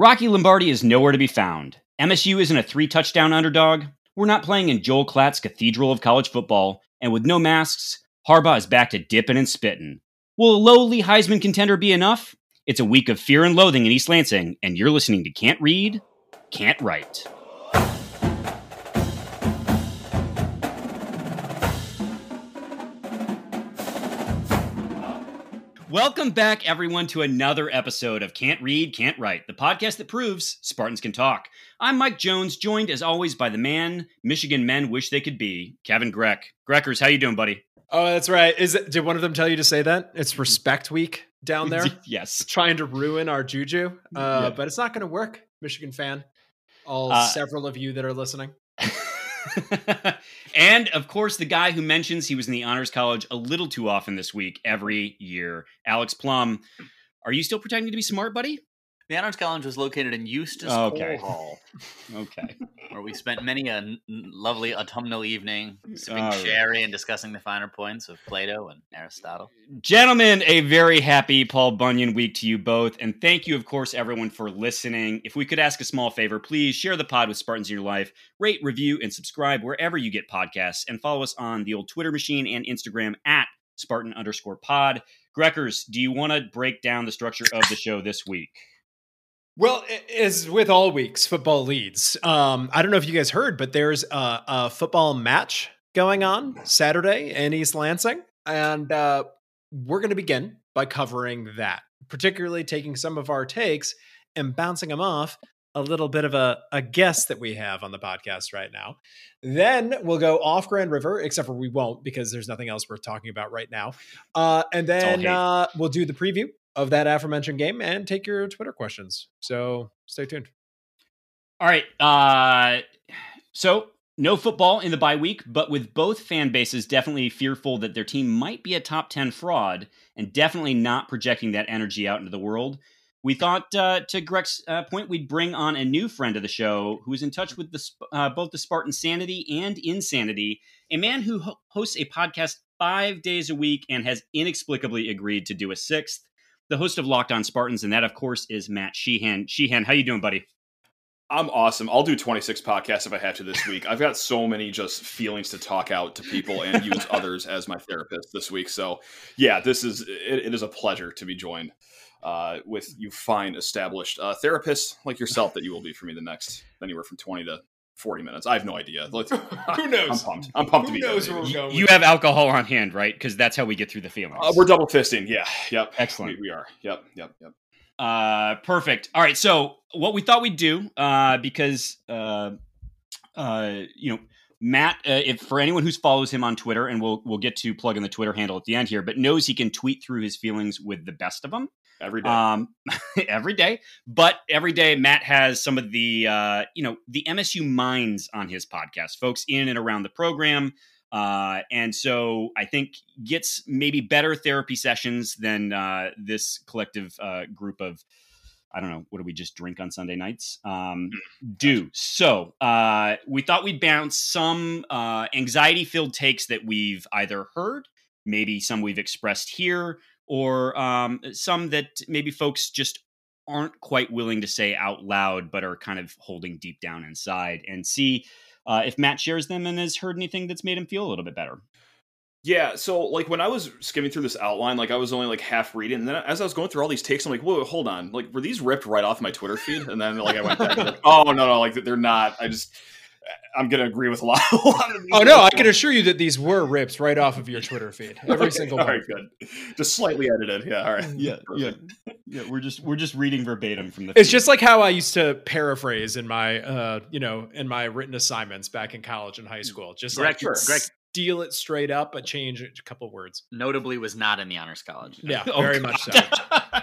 Rocky Lombardi is nowhere to be found. MSU isn't a three touchdown underdog. We're not playing in Joel Klatt's Cathedral of College Football. And with no masks, Harbaugh is back to dipping and spitting. Will a lowly Heisman contender be enough? It's a week of fear and loathing in East Lansing, and you're listening to Can't Read, Can't Write. Welcome back, everyone, to another episode of Can't Read, Can't Write, the podcast that proves Spartans can talk. I'm Mike Jones, joined as always by the man Michigan men wish they could be, Kevin Greck. Greckers, how you doing, buddy? Oh, that's right. Is it? Did one of them tell you to say that? It's Respect Week down there. yes, trying to ruin our juju, uh, Yeah. but it's not going to work. Michigan fan, all Uh, several of you that are listening. and of course, the guy who mentions he was in the Honors College a little too often this week, every year, Alex Plum. Are you still pretending to be smart, buddy? The Honors College was located in Eustace oh, Okay. Hall, Okay. where we spent many a n- lovely autumnal evening mm, sipping All right. sherry and discussing the finer points of Plato and Aristotle. Gentlemen, a very happy Paul Bunyan week to you both. And thank you, of course, everyone, for listening. If we could ask a small favor, please share the pod with Spartans in your life, rate, review, and subscribe wherever you get podcasts, and follow us on the old Twitter machine and Instagram at Spartan underscore pod. Greckers, do you want to break down the structure of the show this week? Well, as with all weeks, football leads. Um, I don't know if you guys heard, but there's a, a football match going on Saturday in East Lansing, and uh, we're going to begin by covering that, particularly taking some of our takes and bouncing them off a little bit of a, a guest that we have on the podcast right now. Then we'll go off Grand River, except for we won't because there's nothing else worth talking about right now. Uh, and then uh, we'll do the preview of that aforementioned game and take your Twitter questions. So stay tuned. All right. Uh, so no football in the bye week, but with both fan bases definitely fearful that their team might be a top 10 fraud and definitely not projecting that energy out into the world. We thought, uh, to Greg's uh, point, we'd bring on a new friend of the show who is in touch with the, uh, both the Spartan sanity and insanity, a man who ho- hosts a podcast five days a week and has inexplicably agreed to do a sixth. The host of Locked On Spartans, and that, of course, is Matt Sheehan. Sheehan, how you doing, buddy? I'm awesome. I'll do 26 podcasts if I have to this week. I've got so many just feelings to talk out to people and use others as my therapist this week. So, yeah, this is it, it is a pleasure to be joined uh, with you fine established uh, therapists like yourself that you will be for me the next anywhere from 20 to 40 minutes. I have no idea. Let's, Who knows? I'm pumped. I'm pumped Who to be knows here. where we're going? You have alcohol on hand, right? Because that's how we get through the feelings. Uh, we're double fisting. Yeah. Yep. Excellent. We, we are. Yep. Yep. Yep. Uh, perfect. All right. So what we thought we'd do, uh, because uh, uh, you know, Matt, uh, if for anyone who follows him on Twitter, and we'll we'll get to plug in the Twitter handle at the end here, but knows he can tweet through his feelings with the best of them Every day. um, every day. But every day, Matt has some of the uh, you know the MSU minds on his podcast, folks in and around the program. Uh, and so I think gets maybe better therapy sessions than uh, this collective uh, group of I don't know what do we just drink on Sunday nights um, do. So uh, we thought we'd bounce some uh, anxiety filled takes that we've either heard, maybe some we've expressed here, or um, some that maybe folks just aren't quite willing to say out loud, but are kind of holding deep down inside, and see uh, if Matt shares them and has heard anything that's made him feel a little bit better. Yeah, so like when I was skimming through this outline, like I was only like half reading, and then as I was going through all these takes, I'm like, "Whoa, hold on! Like, were these ripped right off my Twitter feed?" And then like I went back, and like, "Oh no, no, like they're not." I just, I'm gonna agree with a lot. A lot of these Oh no, I can assure you that these were ripped right off of your Twitter feed. Every Okay, single all one. right, good. Just slightly edited. Yeah, all right. Yeah, Perfect. yeah. We're just we're just reading verbatim from the. It's just like how I used to paraphrase in my, uh, you know, in my written assignments back in college and high school. Just Greg- like Sure. Greg- steal it straight up, but change a couple words. Notably, was not in the Honors College. Yeah, Oh, very God. much so.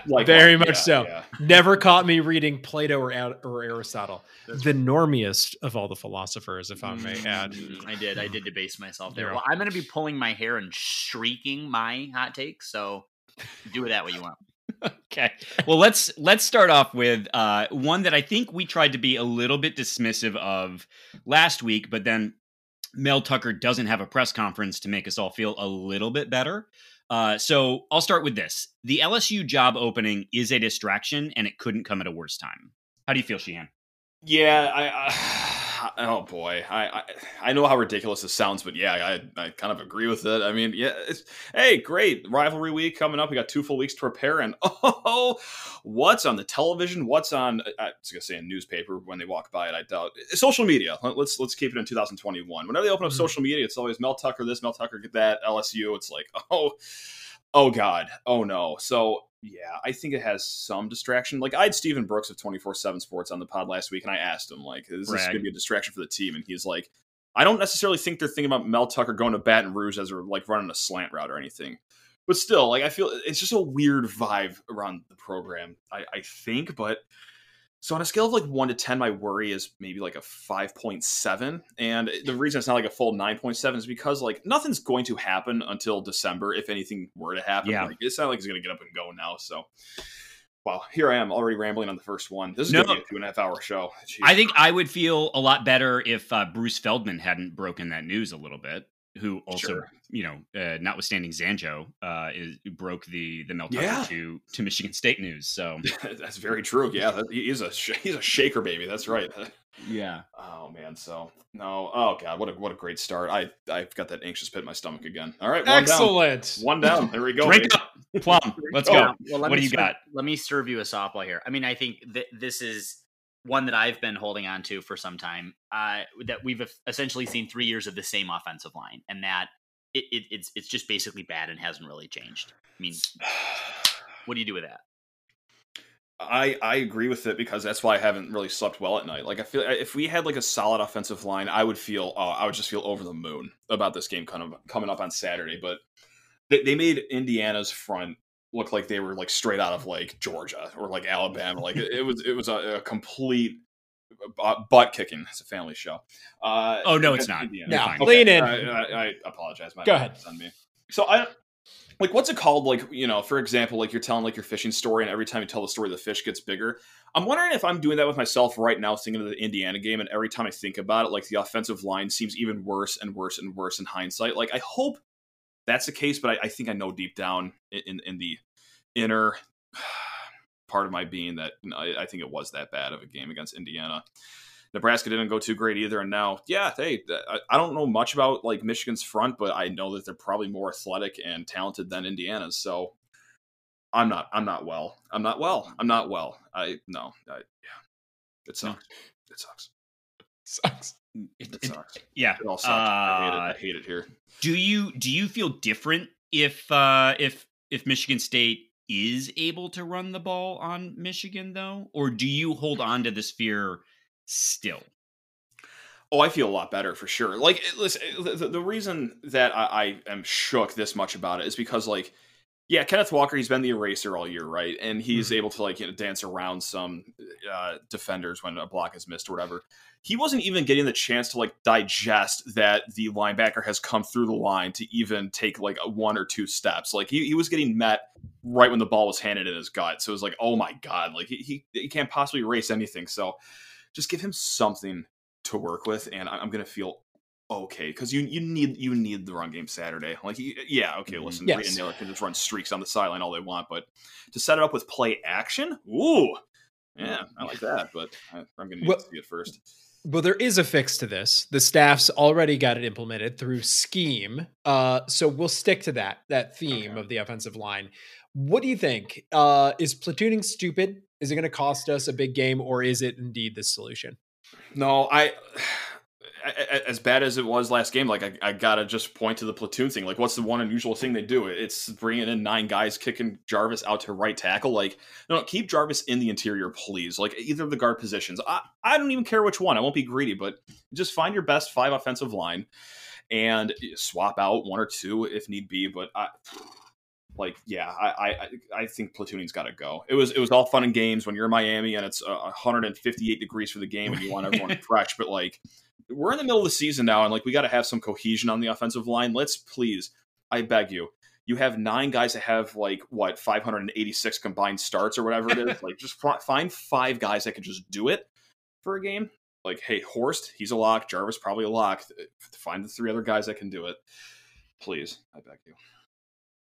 Like, Very yeah, much so. yeah. Never caught me reading Plato or, or Aristotle. That's the normiest of all the philosophers, if I may Mm, add. I did. I did debase myself there. Well, I'm going to be pulling my hair and shrieking my hot takes. So do with that what you want. okay. Well, let's let's start off with uh, one that I think we tried to be a little bit dismissive of last week, but then Mel Tucker doesn't have a press conference to make us all feel a little bit better. Uh, so I'll start with this: the LSU job opening is a distraction, and it couldn't come at a worse time. How do you feel, Sheehan? Yeah, I, I oh boy, I, I I know how ridiculous this sounds, but yeah, I I kind of agree with it. I mean, yeah, it's, hey, great rivalry week coming up. We got two full weeks to prepare, and oh, what's on the television? What's on? I was gonna say a newspaper when they walk by it. I doubt social media. Let's let's keep it in 2021. Whenever they open up mm-hmm. social media, it's always Mel Tucker this, Mel Tucker get that, LSU. It's like oh oh god, oh no. So yeah, I think it has some distraction. Like I had Stephen Brooks of twenty four seven Sports on the pod last week, and I asked him like, "Is this going to be a distraction for the team?" And he's like, "I don't necessarily think they're thinking about Mel Tucker going to Baton Rouge as they're like running a slant route or anything." But still, like I feel it's just a weird vibe around the program. I, I think, but so on a scale of like one to ten, my worry is maybe like a five point seven. And the reason it's not like a full nine point seven is because like nothing's going to happen until December if anything were to happen. Yeah. Like, it's not like it's gonna get up and go now. So wow, here I am already rambling on the first one. This is no, gonna be a two and a half hour show. Jeez. I think I would feel a lot better if uh, Bruce Feldman hadn't broken that news a little bit who also, sure. you know, uh, notwithstanding Zanjo, uh, is broke the the Mel Tucker yeah. to to Michigan State news. So that's very true. Yeah, that, he's a he's a shaker baby. That's right. Yeah. Oh man. So no. Oh god. What a what a great start. I I've got that anxious pit in my stomach again. All right. One Excellent. Down. One down. There we go. Drink up, plum. Let's go. Well, let what do you serve, got? Let me serve you a softball here. I mean, I think that this is one that I've been holding on to for some time. Uh, that we've essentially seen three years of the same offensive line, and that it, it, it's it's just basically bad and hasn't really changed. I mean, what do you do with that? I I agree with it because that's why I haven't really slept well at night. Like I feel if we had like a solid offensive line, I would feel uh, I would just feel over the moon about this game kind of coming up on Saturday. But they, they made Indiana's front look like they were like straight out of like Georgia or like Alabama. Like it, it was it was a, a complete butt kicking. It's a family show. Uh, oh no, it's not. No, okay. lean in. I, I, I apologize. My Go ahead. On me. So I like what's it called? Like you know, for example, like you're telling like your fishing story, and every time you tell the story, the fish gets bigger. I'm wondering if I'm doing that with myself right now, thinking of the Indiana game, and every time I think about it, like the offensive line seems even worse and worse and worse in hindsight. Like I hope that's the case, but I, I think I know deep down in in the inner part of my being that you know, I, I, think it was that bad of a game against Indiana. Nebraska didn't go too great either, and now, yeah, hey, I, I don't know much about like Michigan's front, but I know that they're probably more athletic and talented than Indiana's. So I'm not, I'm not well. I'm not well. I'm not well. I no, I, yeah, it sucks. It sucks. Sucks. It, it sucks. yeah, it all sucks. Uh, I hate it. I uh, hate it here. Do you do you feel different if uh if if Michigan State is able to run the ball on Michigan, though? Or do you hold on to this fear still? Oh, I feel a lot better for sure. Like, listen, the, the reason that I, I am shook this much about it is because, like, yeah, Kenneth Walker, he's been the eraser all year, right? And he's mm-hmm. able to like you know dance around some uh, defenders when a block is missed or whatever. He wasn't even getting the chance to like digest that the linebacker has come through the line to even take like a one or two steps. Like he, he was getting met right when the ball was handed in his gut. So it was like, oh my god, like he he, he can't possibly erase anything. So just give him something to work with, and I'm gonna feel okay because you you need you need the run game Saturday. Like yeah, okay, mm-hmm. listen, yes. Nailor can just run streaks on the sideline all they want, but to set it up with play action, ooh, yeah, I like that. But I, am going to need well, to see it first. Well, there is a fix to this. The staff's already got it implemented through scheme. Uh, so we'll stick to that that theme okay. of the offensive line. What do you think? Uh, is platooning stupid? Is it going to cost us a big game, or is it indeed the solution? No, I as bad as it was last game, like I, I, gotta just point to the platoon thing. Like, what's the one unusual thing they do? It's bringing in nine guys, kicking Jarvis out to right tackle. Like, no, keep Jarvis in the interior, please. Like either of the guard positions. I, I don't even care which one. I won't be greedy, but just find your best five offensive line and swap out one or two if need be. But I, like, yeah, I, I, I think platooning's got to go. It was, it was all fun and games when you're in Miami and it's uh, 158 degrees for the game and you want everyone fresh, but like we're in the middle of the season now, and like we got to have some cohesion on the offensive line. Let's please, I beg you. You have nine guys that have like what 586 combined starts or whatever it is. like, just find five guys that can just do it for a game. Like, hey, Horst, he's a lock. Jarvis probably a lock. Find the three other guys that can do it. Please, I beg you.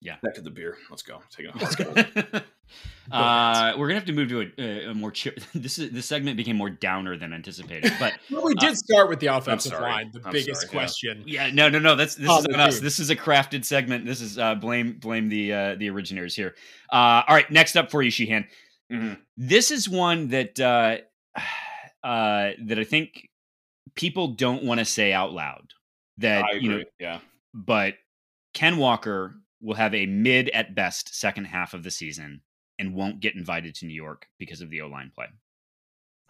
Yeah. Back to the beer. Let's go. Take it. Off. Let's go. uh, we're gonna have to move to a, a more cheer. This is this segment became more downer than anticipated, but Well, we Uh, did start with the offensive line, the I'm biggest sorry, question. yeah, no, no, no. That's this Oh, is on us. This is a crafted segment. This is uh, blame blame the uh, the originators here. Uh, all right, next up for you, Sheehan. Mhm. This is one that uh, uh, that I think people don't want to say out loud. That I you know. Yeah. but Ken Walker will have a mid at best second half of the season and won't get invited to New York because of the O line play.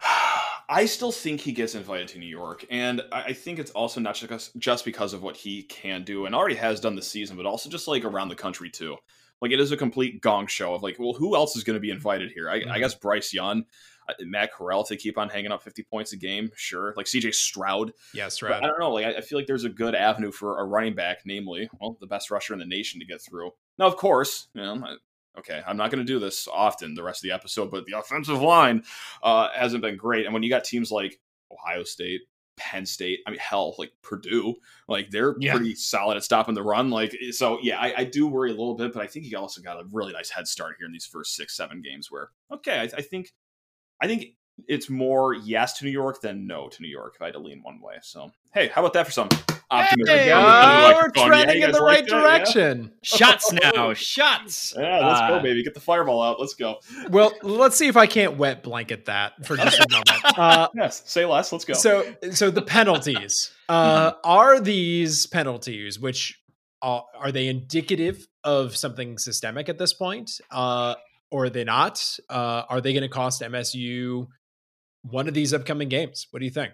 I still think he gets invited to New York, and I think it's also not just just because of what he can do and already has done this season, but also just like around the country too. Like it is a complete gong show of like, well, who else is going to be invited here? I, I Mhm. guess Bryce Young, Matt Corral to keep on hanging up fifty points a game, sure. Like C.J. Stroud, Yes, right. I don't know. Like I, I feel like there's a good avenue for a running back, namely, well, the best rusher in the nation to get through. Now, of course, you know, I, okay, I'm not going to do this often the rest of the episode, but the offensive line uh, hasn't been great. And when you got teams like Ohio State, Penn State, I mean, hell, like Purdue, like they're Yeah. pretty solid at stopping the run. Like, so yeah, I, I do worry a little bit, but I think he also got a really nice head start here in these first six, seven games. Where okay, I, I think, I think it's more yes to New York than no to New York if I had to lean one way. So hey, how about that for some optimism? Hey, on the oh, we're microphone? Yeah, trending in guys the like right that? Yeah? direction. Shots now, shots. Yeah, let's Uh, go, baby. Get the fireball out. Let's go. Well, let's see if I can't wet blanket that for just a moment. Uh, Yes, say less. Let's go. so, so the penalties uh, are these penalties, which are, are they indicative of something systemic at this point, uh, or are they not? Uh, are they going to cost MSU one of these upcoming games? What do you think?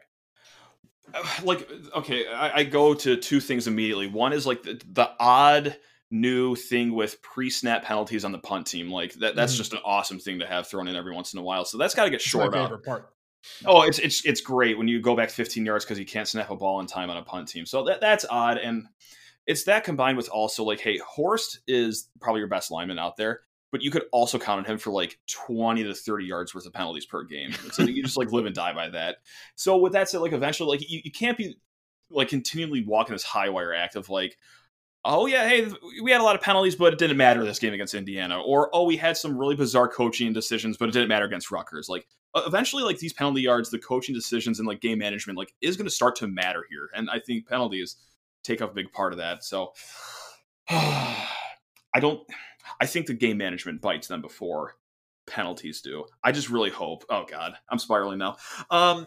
like okay I, I go to two things immediately one is like the, the odd new thing with pre-snap penalties on the punt team like that that's Mhm. just an awesome thing to have thrown in every once in a while so that's got to get up favorite part. oh it's it's it's great when you go back 15 yards because you can't snap a ball in time on a punt team so that that's odd and it's that combined with also like hey horst is probably your best lineman out there but you could also count on him for like 20 to 30 yards worth of penalties per game. So you just like live and die by that. So with that said like eventually like you, you can't be like continually walking this high wire act of like oh yeah hey we had a lot of penalties but it didn't matter this game against indiana. Or oh we had some really bizarre coaching decisions but it didn't matter against Rutgers. like eventually like these penalty yards the coaching decisions and like game management like is going to start to matter here. And i think penalties take up a big part of that. So i don't i think the game management bites them before penalties do i just really hope oh god i'm spiraling now um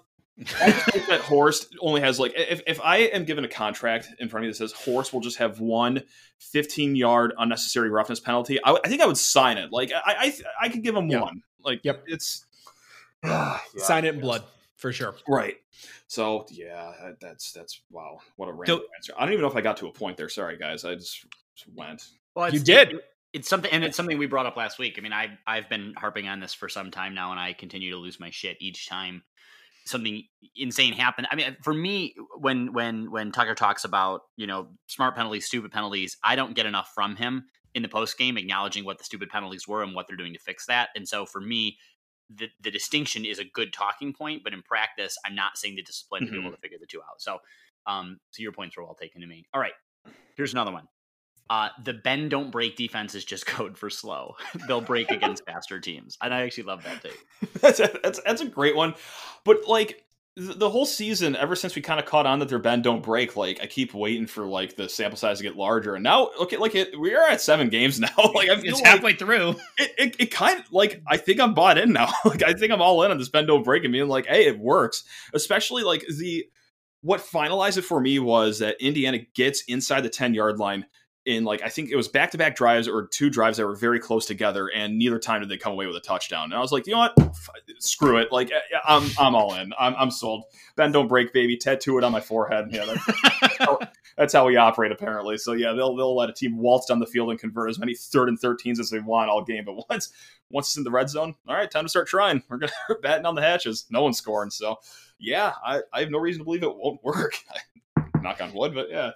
I think that Horst only has like if, if I am given a contract in front of me that says Horst will just have one 15 yard unnecessary roughness penalty, I, I think I would sign it. Like I I, I could give him Yeah. one. Like Yep. it's Sign it in blood for sure. Right. So yeah, that's that's wow, what a random So- answer. I don't even know if I got to a point there. Sorry guys, I just, just went. Well, You did. It- it's something, and it's something we brought up last week. I mean, I I've been harping on this for some time now, and I continue to lose my shit each time something insane happened. I mean, for me, when when when Tucker talks about you know smart penalties, stupid penalties, I don't get enough from him in the post game acknowledging what the stupid penalties were and what they're doing to fix that. And so for me, the the distinction is a good talking point, but in practice, I'm not seeing the discipline to be able to figure the two out. So, um, so your points were well taken to me. All right, here's another one. Uh, the bend don't break defense is just code for slow. They'll break against faster teams, and I actually love that take. that's a, that's that's a great one, but like the whole season, ever since we kind of caught on that their bend don't break, like I keep waiting for like the sample size to get larger, and now look at like it, we are at seven games now. like I feel It's like halfway through. it, it, it kind of like I think I'm bought in now. like I think I'm all in on this bend don't break and being like, hey, it works. Especially like the what finalized it for me was that Indiana gets inside the 10 yard line in like I think it was back to back drives or two drives that were very close together, and neither time did they come away with a touchdown. And I was like, you know what, F- screw it. Like eh, I'm I'm all in. I'm I'm sold. Ben, don't break, baby. Tattoo it on my forehead. Yeah, that's, how, that's how we operate apparently. So yeah, they'll they'll let a team waltz down the field and convert as many third and thirteens as they want all game. But once once it's in the red zone, all right, time to start trying. We're gonna we're batting on the hatches. No one's scoring. So yeah, I, I have no reason to believe it won't work. Knock on wood, but yeah.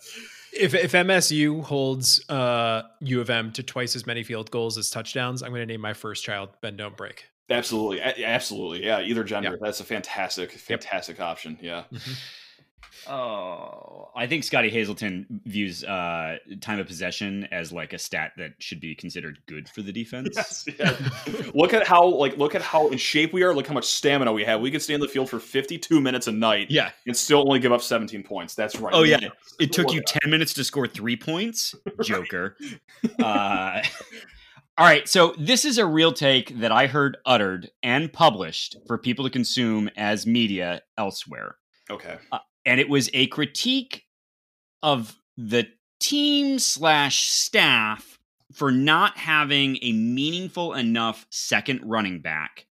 If if MSU holds uh, U of M to twice as many field goals as touchdowns, I'm going to name my first child Ben Don't Break. Absolutely, absolutely, yeah. Either gender, that's a fantastic, fantastic option. Yeah, Oh, I think Scottie Hazelton views uh, time of possession as like a stat that should be considered good for the defense. Yes, look at how like look at how in shape we are. Look how much stamina we have. We could stay in the field for 52 minutes a night Yeah. and still only give up 17 points. That's right. Oh We yeah. It took you out. 10 minutes to score three points, Joker. uh, all right. So, this is a real take that I heard uttered and published for people to consume as media elsewhere. Okay. And it was a critique of the team slash staff for not having a meaningful enough second running back.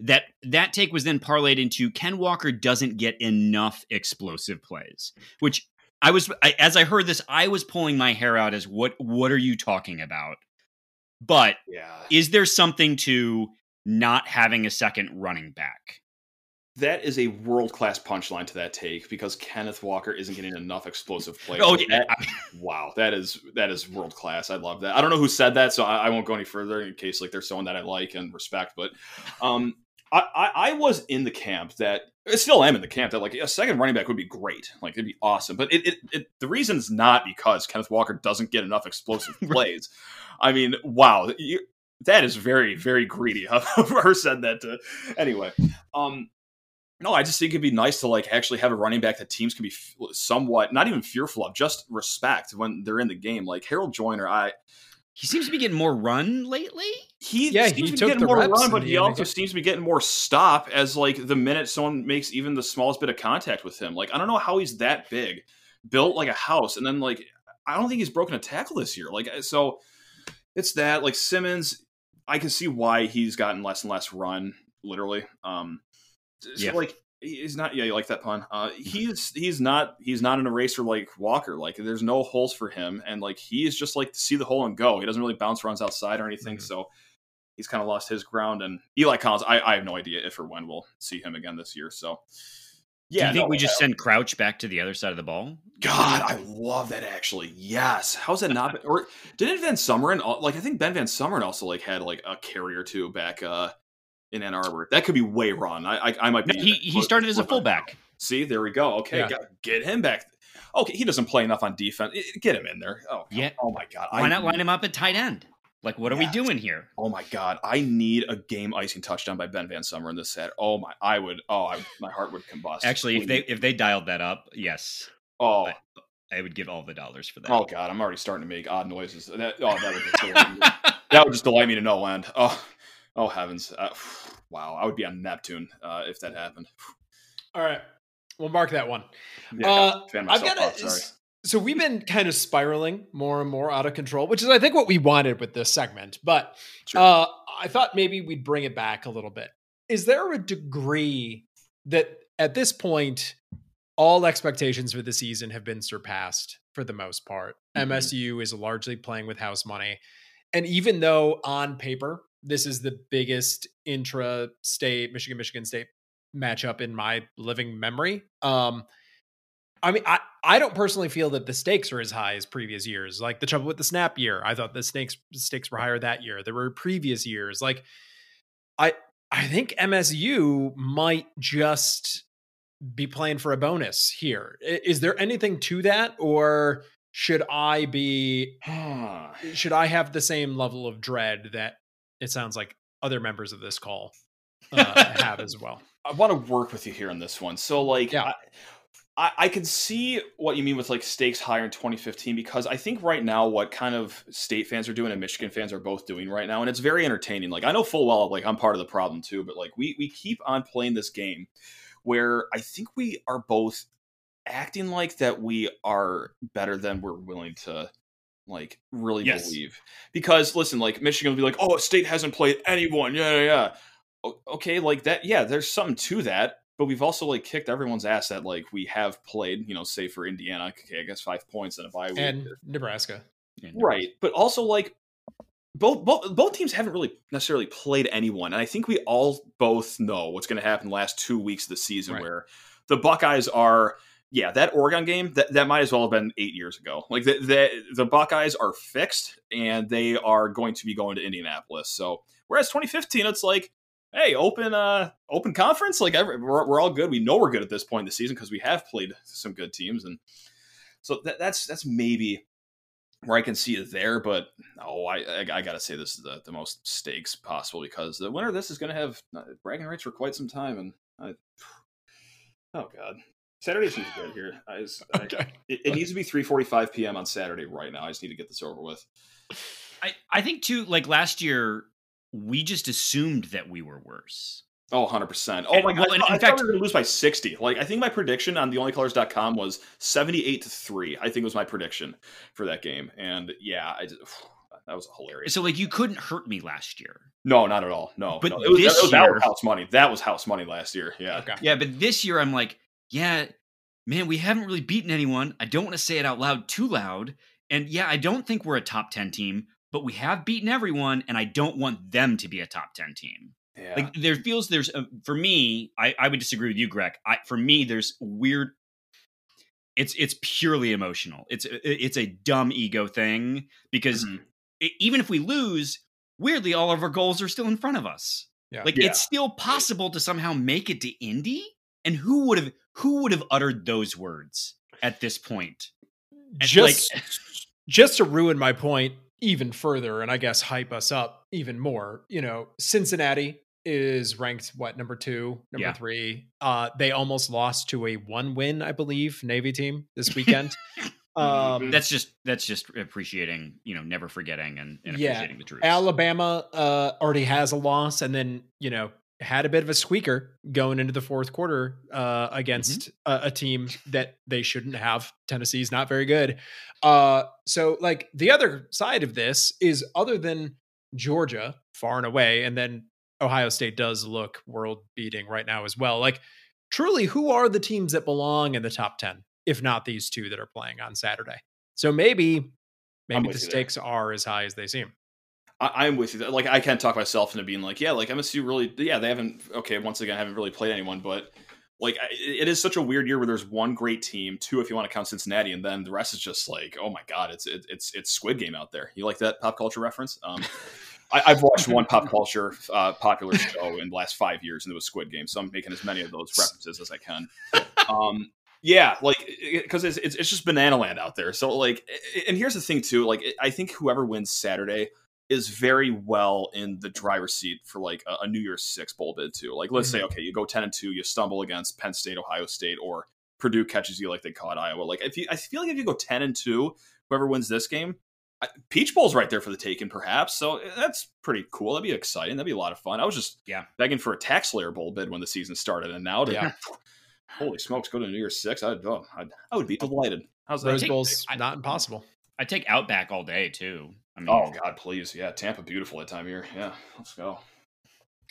That that take was then parlayed into Ken Walker doesn't get enough explosive plays, which I was I, as I heard this, I was pulling my hair out as what what are you talking about? But Yeah. is there something to not having a second running back? That is a world class punchline to that take because Kenneth Walker isn't getting enough explosive plays. Oh, yeah. that- wow, that is that is world class. I love that. I don't know who said that, so I, I won't go any further in case like there's someone that I like and respect. But um, I, I I was in the camp that I still am in the camp that like a second running back would be great, like it'd be awesome. But it, it, it the reason's not because Kenneth Walker doesn't get enough explosive plays. I mean, wow, you, that is very very greedy. Whoever said that to anyway. Um, no, I just think it'd be nice to like actually have a running back that teams can be f- somewhat not even fearful of, just respect when they're in the game. Like Harold Joiner, I He seems to be getting more run lately. he Yeah, seems he to be getting more run, but the he end. also seems to be getting more stop as like the minute someone makes even the smallest bit of contact with him. Like I don't know how he's that big, built like a house, and then like I don't think he's broken a tackle this year. Like so, it's that like Simmons. I can see why he's gotten less and less run, literally. Um, so Yeah. like he's not. Yeah, you like that pun? Uh, he's he's not he's not an eraser like Walker. Like there's no holes for him, and like he is just like to see the hole and go. He doesn't really bounce runs outside or anything. Mhm. So he's kind of lost his ground. And Eli Collins, I, I have no idea if or when we'll see him again this year. So yeah, Do you think no, we just send Crouch back to the other side of the ball? God, I love that actually. Yes. How's that not? Been, or didn't VanSumeren like? I think Ben VanSumeren also like had like a carry or two back uh in Ann Arbor. That could be way wrong. I I, I might No, be. he he started as a fullback. See, there we go. Okay, Yeah. got- get him back. Okay, he doesn't play enough on defense. Get him in there. Oh, Yeah. Oh my God. Why not line him up at tight end? Like, what are Yes. we doing here? Oh my God, I need a game icing touchdown by Ben VanSumeren this set. Oh my, I would. Oh, I, my heart would combust. Actually, if they if they dialed that up, yes, Oh, I would give all the dollars for that. oh God, I'm already starting to make odd noises. That, oh, that would just delight me. that would just delight me to no end. Oh, oh heavens. Uh, wow, I would be on Neptune uh, if that happened. All right, we'll mark that one. Yeah, Uh, I've got out, a, sorry. so we've been kind of spiraling more and more out of control, which is I think what we wanted with this segment. But Sure. uh, I thought maybe we'd bring it back a little bit. Is there a degree that at this point all expectations for the season have been surpassed for the most part? Mhm. MSU is largely playing with house money, and even though on paper this is the biggest intra-state Michigan Michigan State matchup in my living memory. Um, I mean, I, I don't personally feel that the stakes are as high as previous years. Like the trouble with the snap year, I thought the stakes stakes were higher that year. There were previous years. Like I I think MSU might just be playing for a bonus here. Is there anything to that, or should I be should I have the same level of dread that it sounds like other members of this call uh, have as well? I want to work with you here on this one. So, like, Yeah. I, I, I can see what you mean with like stakes higher in 2015 because I think right now what kind of state fans are doing and Michigan fans are both doing right now, and it's very entertaining. Like, I know full well, like I'm part of the problem too, but like we we keep on playing this game where I think we are both acting like that we are better than we're willing to like really Yes. believe. Because listen, like Michigan will be like, "Oh, state hasn't played anyone." Yeah, yeah, yeah. Okay, like that. Yeah, there's something to that. But we've also like kicked everyone's ass that like we have played. You know, say for Indiana, okay, I guess five points and a bye week. And Nebraska. Right, but also like both both both teams haven't really necessarily played anyone, and I think we all both know what's going to happen the last two weeks of the season, Right. where the Buckeyes are. Yeah, that Oregon game that, that might as well have been eight years ago. Like the, the the Buckeyes are fixed, and they are going to be going to Indianapolis. So whereas 2015, it's like hey, open uh open conference, like every, we're we're all good. We know we're good at this point in the season because we have played some good teams, and so that, that's that's maybe where I can see it there. But oh, I I, I gotta say this is the, the most stakes possible because the winner of this is going to have uh, bragging rights for quite some time, and I, oh god. Saturday seems good here. I just, Okay. I, it, it needs to be 3:45 p.m. on Saturday right now. I just need to get this over with. I, I think too, like last year, we just assumed that we were worse. Oh, 100%. Oh And- my god. well, and I, in thought fact- we were going to lose by 60. Like I think my prediction on theonlycolors.com was 78 to 3. I think was my prediction for that game. And yeah, I just, that was hilarious. So like you couldn't hurt me last year. No, not at all. No. But no. It was, this that, was, that year- was house money. That was house money last year. Yeah. Okay. Yeah, but this year I'm like, yeah, man, we haven't really beaten anyone. I don't want to say it out loud too loud. And yeah, I don't think we're a top 10 team, but we have beaten everyone, and I don't want them to be a top 10 team. Yeah. Like there feels there's a, for me, I, I would disagree with you, Greg. I for me, there's weird. It's it's purely emotional. It's it's a dumb ego thing because Mhm. e- even if we lose, weirdly, all of our goals are still in front of us. Yeah. Like Yeah. it's still possible to somehow make it to Indy. And who would have who would have uttered those words at this point? And, Just like, just to ruin my point even further and I guess hype us up even more, you know, Cincinnati is ranked what number 2, number Yeah. 3. Uh they almost lost to a one win, I believe, Navy team this weekend. um that's just that's just appreciating, you know, never forgetting and, and Yeah. appreciating the truth. Alabama uh, already has a loss, and then you know had a bit of a squeaker going into the fourth quarter uh, against a, a team that they shouldn't have. Tennessee's not very good. Uh, so, like the other side of this is, other than Georgia, far and away, and then Ohio State does look world beating right now as well. Like, truly, who are the teams that belong in the top ten, if not these two that are playing on Saturday? So maybe. Maybe the you there. stakes are as high as they seem. I, I'm with you. Like I can't talk myself into being like, yeah, like MSU really, yeah, they haven't. Okay, once again, I haven't really played anyone, but like I- it is such a weird year where there's one great team, two if you want to count Cincinnati, and then the rest is just like, oh my god, it's it, it's it's Squid Game out there. You like that pop culture reference? Um, I, I've watched one pop culture uh, popular show in the last five years, and it was Squid Game. So I'm making as many of those references as I can. Um, yeah, like because it's, it's it's just banana land out there. So like, and here's the thing too. Like, I think whoever wins Saturday is very well in the driver's seat for like a, a New Year's Six bowl bid too. Like, let's say okay, you go ten and two, you stumble against Penn State, Ohio State, or Purdue catches you like they caught Iowa. Like, if you, I feel like if you go ten and two, whoever wins this game. I- Peach Bowl's right there for the taking, perhaps. So eh, that's pretty cool. That'd be exciting. That'd be a lot of fun. I was just Yeah. begging for a TaxSlayer bowl bid when the season started, and now to Yeah. holy smokes, go to New Year's Six. I'd, oh, I'd I would be delighted. How's that? Rose Bowl's I- not impossible. I take Outback all day too. I mean, Oh God, please, yeah, Tampa, beautiful that time of year. Yeah, let's go.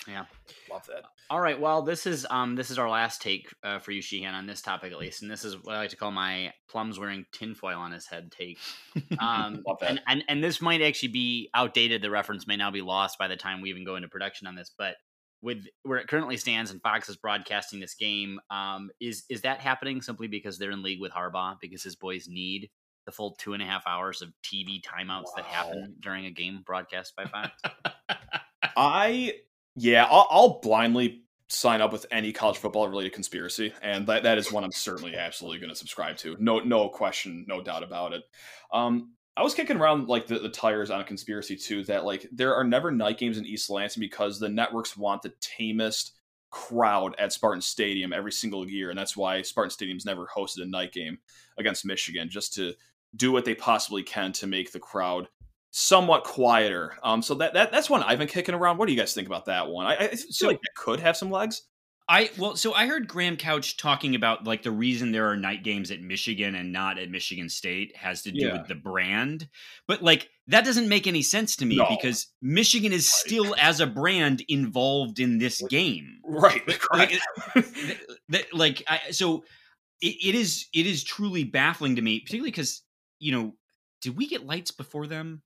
Yeah. Love that. All right. Well, this is um this is our last take uh, for you, Sheehan, on this topic at least, and this is what I like to call my plums wearing tinfoil on his head take. Um, Love that. and, and and this might actually be outdated. The reference may now be lost by the time we even go into production on this. But with where it currently stands, and Fox is broadcasting this game, um, is is that happening simply because they're in league with Harbaugh because his boys need the full two and a half hours of TV timeouts that happen during a game broadcast by Fox? I yeah, I'll, I'll blindly sign up with any college football related conspiracy, and that, that is one I'm certainly absolutely going to subscribe to. No, no question, no doubt about it. Um, I was kicking around like the, the tires on a conspiracy too that like there are never night games in East Lansing because the networks want the tamest crowd at Spartan Stadium every single year, and that's why Spartan Stadium's never hosted a night game against Michigan, just to do what they possibly can to make the crowd somewhat quieter. Um, so that, that that's one I've been kicking around. What do you guys think about that one? I, I feel So- like that could have some legs. I well, so I heard Graham Couch talking about like the reason there are night games at Michigan and not at Michigan State has to do Yeah. with the brand. But like that doesn't make any sense to me No. because Michigan is still as a brand involved in this game. Right. Like, th- th- like I, so it, it is it is truly baffling to me, particularly because you know, did we get lights before them?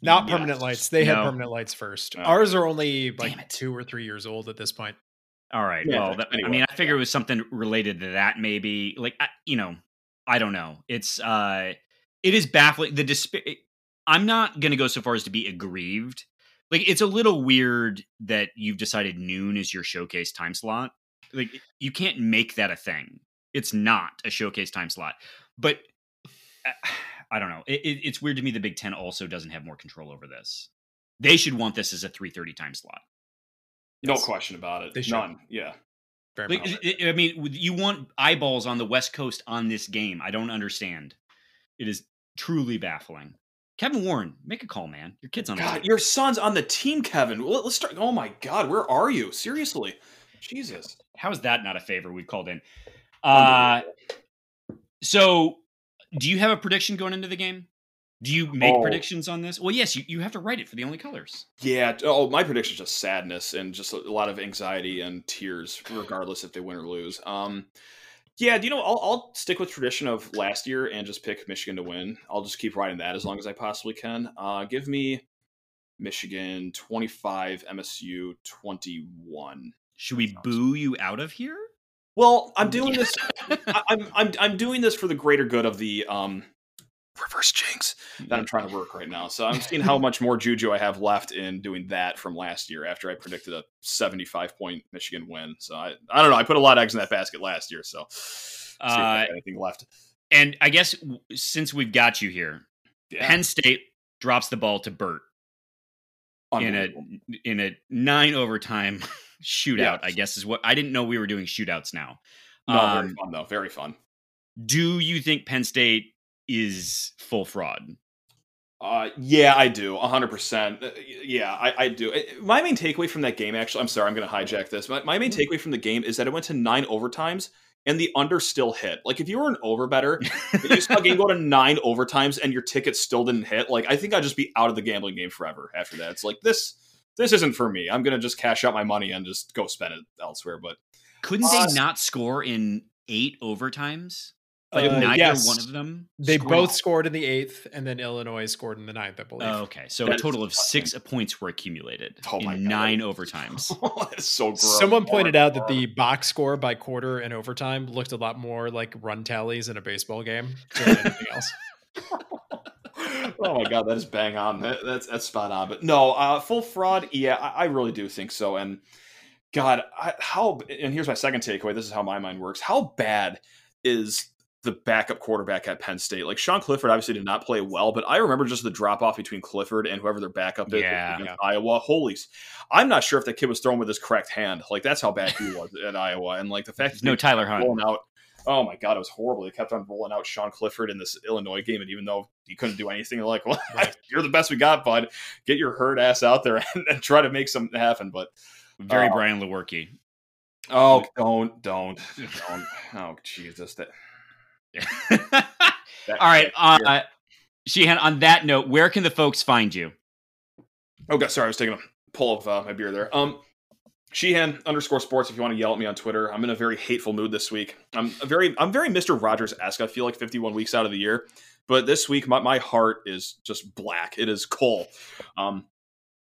Not Yes. permanent lights. They had permanent lights first. Oh. Ours are only like two or three years old at this point. All right. Yeah, well, that, I mean, I figure it was something related to that, maybe. Like, I, you know, I don't know. It's uh, it is baffling. The despair. I'm not going to go so far as to be aggrieved, Like it's a little weird that you've decided noon is your showcase time slot. Like you can't make that a thing. It's not a showcase time slot. But I don't know. It, it, it's weird to me. The Big Ten also doesn't have more control over this. They should want this as a three thirty time slot. No question about it. They should. None. Yeah. Very Like, much. I I mean, you want eyeballs on the West Coast on this game. I don't understand. It is truly baffling. Kevin Warren, make a call, man. Your kid's on the God, team. your son's on the team, Kevin. Let- Let's start. Oh my God, where are you? Seriously, Jesus. How is that not a favor we've called in? Uh, so, do you have a prediction going into the game? Do you make Oh. predictions on this? Well, yes, you, you have to write it for the only colors. Yeah. Oh, my prediction is just sadness and just a lot of anxiety and tears, regardless if they win or lose. Um, yeah. Do you know? I'll, I'll stick with tradition of last year and just pick Michigan to win. I'll just keep riding that as long as I possibly can. Uh, give me Michigan twenty five, MSU twenty one. Should we boo you out of here? Well, I'm doing this. I, I'm I'm I'm doing this for the greater good of the um reverse jinx that I'm trying to work right now. So I'm seeing how much more juju I have left in doing that from last year after I predicted a 75 point Michigan win. So I I don't know. I put a lot of eggs in that basket last year. So see if I Uh, anything left. and I guess since we've got you here, Yeah. Penn State drops the ball to Bert in a in a nine overtime shootout. I guess is what I didn't know we were doing shootouts now. no, very Um, fun though. Very fun. do you think Penn State is full fraud? Uh, yeah, I do, hundred percent. Yeah, I, I do. Uh, My main takeaway from that game, actually, I'm sorry, I'm going to hijack this. My, my main takeaway from the game is that it went to nine overtimes and the under still hit. Like, if you were an over better, you saw a game go to nine overtimes and your ticket still didn't hit, like, I think I'd just be out of the gambling game forever after that. It's like this, this isn't for me. I'm going to just cash out my money and just go spend it elsewhere. But Couldn't Uh, they not score in eight overtimes? Like Uh, neither yes. one of them. They scored? both scored in the eighth, and then Illinois scored in the ninth, I believe. Oh, okay, so That a total of disgusting. six points were accumulated Oh in nine overtimes. it's so gross. Someone pointed out that the box score by quarter and overtime looked a lot more like run tallies in a baseball game than anything else. oh my god, that is bang on. That, that's that's spot on. But no, uh, full fraud. Yeah, I, I really do think so. And God, I, how? And here's my second takeaway. This is how my mind works. How bad is the backup quarterback at Penn State? Like Sean Clifford obviously did not play well, but I remember just the drop off between Clifford and whoever their backup is Yeah. against Iowa. Holy, I'm not sure if that kid was throwing with his correct hand. Like that's how bad he was at Iowa. And like the fact There's no Tyler Hunt. out. Oh my god, it was horrible. They kept on rolling out Sean Clifford in this Illinois game, and even though he couldn't do anything, they're like, "Well, Right. you're the best we got, bud. Get your herd ass out there and, and try to make something happen." But Very Uh, Brian Lewerke. oh, don't, don't, don't. Oh, Jesus! That, that All right, uh, Sheehan. On that note, where can the folks find you? Oh, God, sorry, I was taking a pull of uh, my beer there. Um, Sheehan underscore sports. If you want to yell at me on Twitter, I'm in a very hateful mood this week. I'm a very, I'm very Mister Rogers esque. I feel like 51 weeks out of the year, but this week my, my heart is just black. It is coal. Um,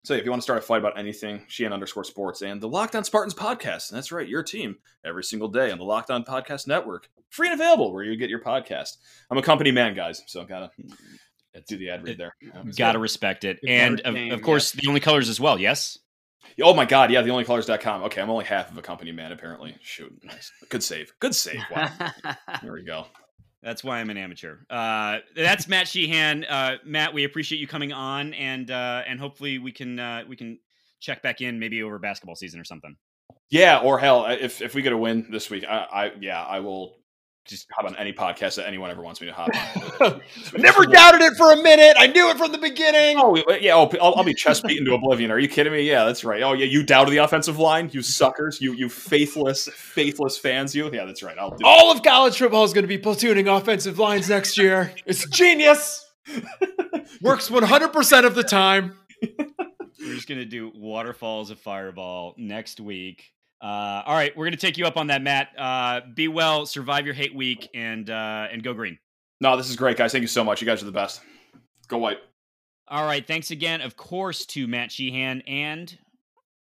so if you want to start a fight about anything, Sheehan underscore sports and the Locked On Spartans podcast. And That's right, your team every single day on the Locked On Podcast Network, free and available where you get your podcast. I'm a company man, guys, so I gotta do the ad read there. Yeah. Got to respect it, Good and of, name, of course, the only colors as well. Yes. Oh my god, yeah, theonlycolors.com. Okay, I'm only half of a company man, apparently. Shoot, nice. Good save. Good save. Wow. there we go. That's why I'm an amateur. Uh, that's Matt Sheehan. Uh, Matt, we appreciate you coming on, and uh, and hopefully we can uh, we can check back in maybe over basketball season or something. Yeah, or hell, if if we get a win this week, I, I yeah, I will just hop on any podcast that anyone ever wants me to hop on. Never doubted it for a minute. I knew it from the beginning. Oh yeah, oh, I'll, I'll be chest beaten to oblivion. Are you kidding me? Yeah, that's right. Oh yeah, you doubted the offensive line, you suckers, you you faithless, faithless fans. You, yeah, that's right. I'll do. All of college football is going to be platooning offensive lines next year. It's genius. Works 100% of the time. We're just gonna do waterfalls of fireball next week. Uh, all right, we're gonna take you up on that, Matt. Uh, be well, survive your hate week, and uh, and go green. No, this is great, guys. Thank you so much. You guys are the best. Go white. All right, thanks again, of course, to Matt Sheehan and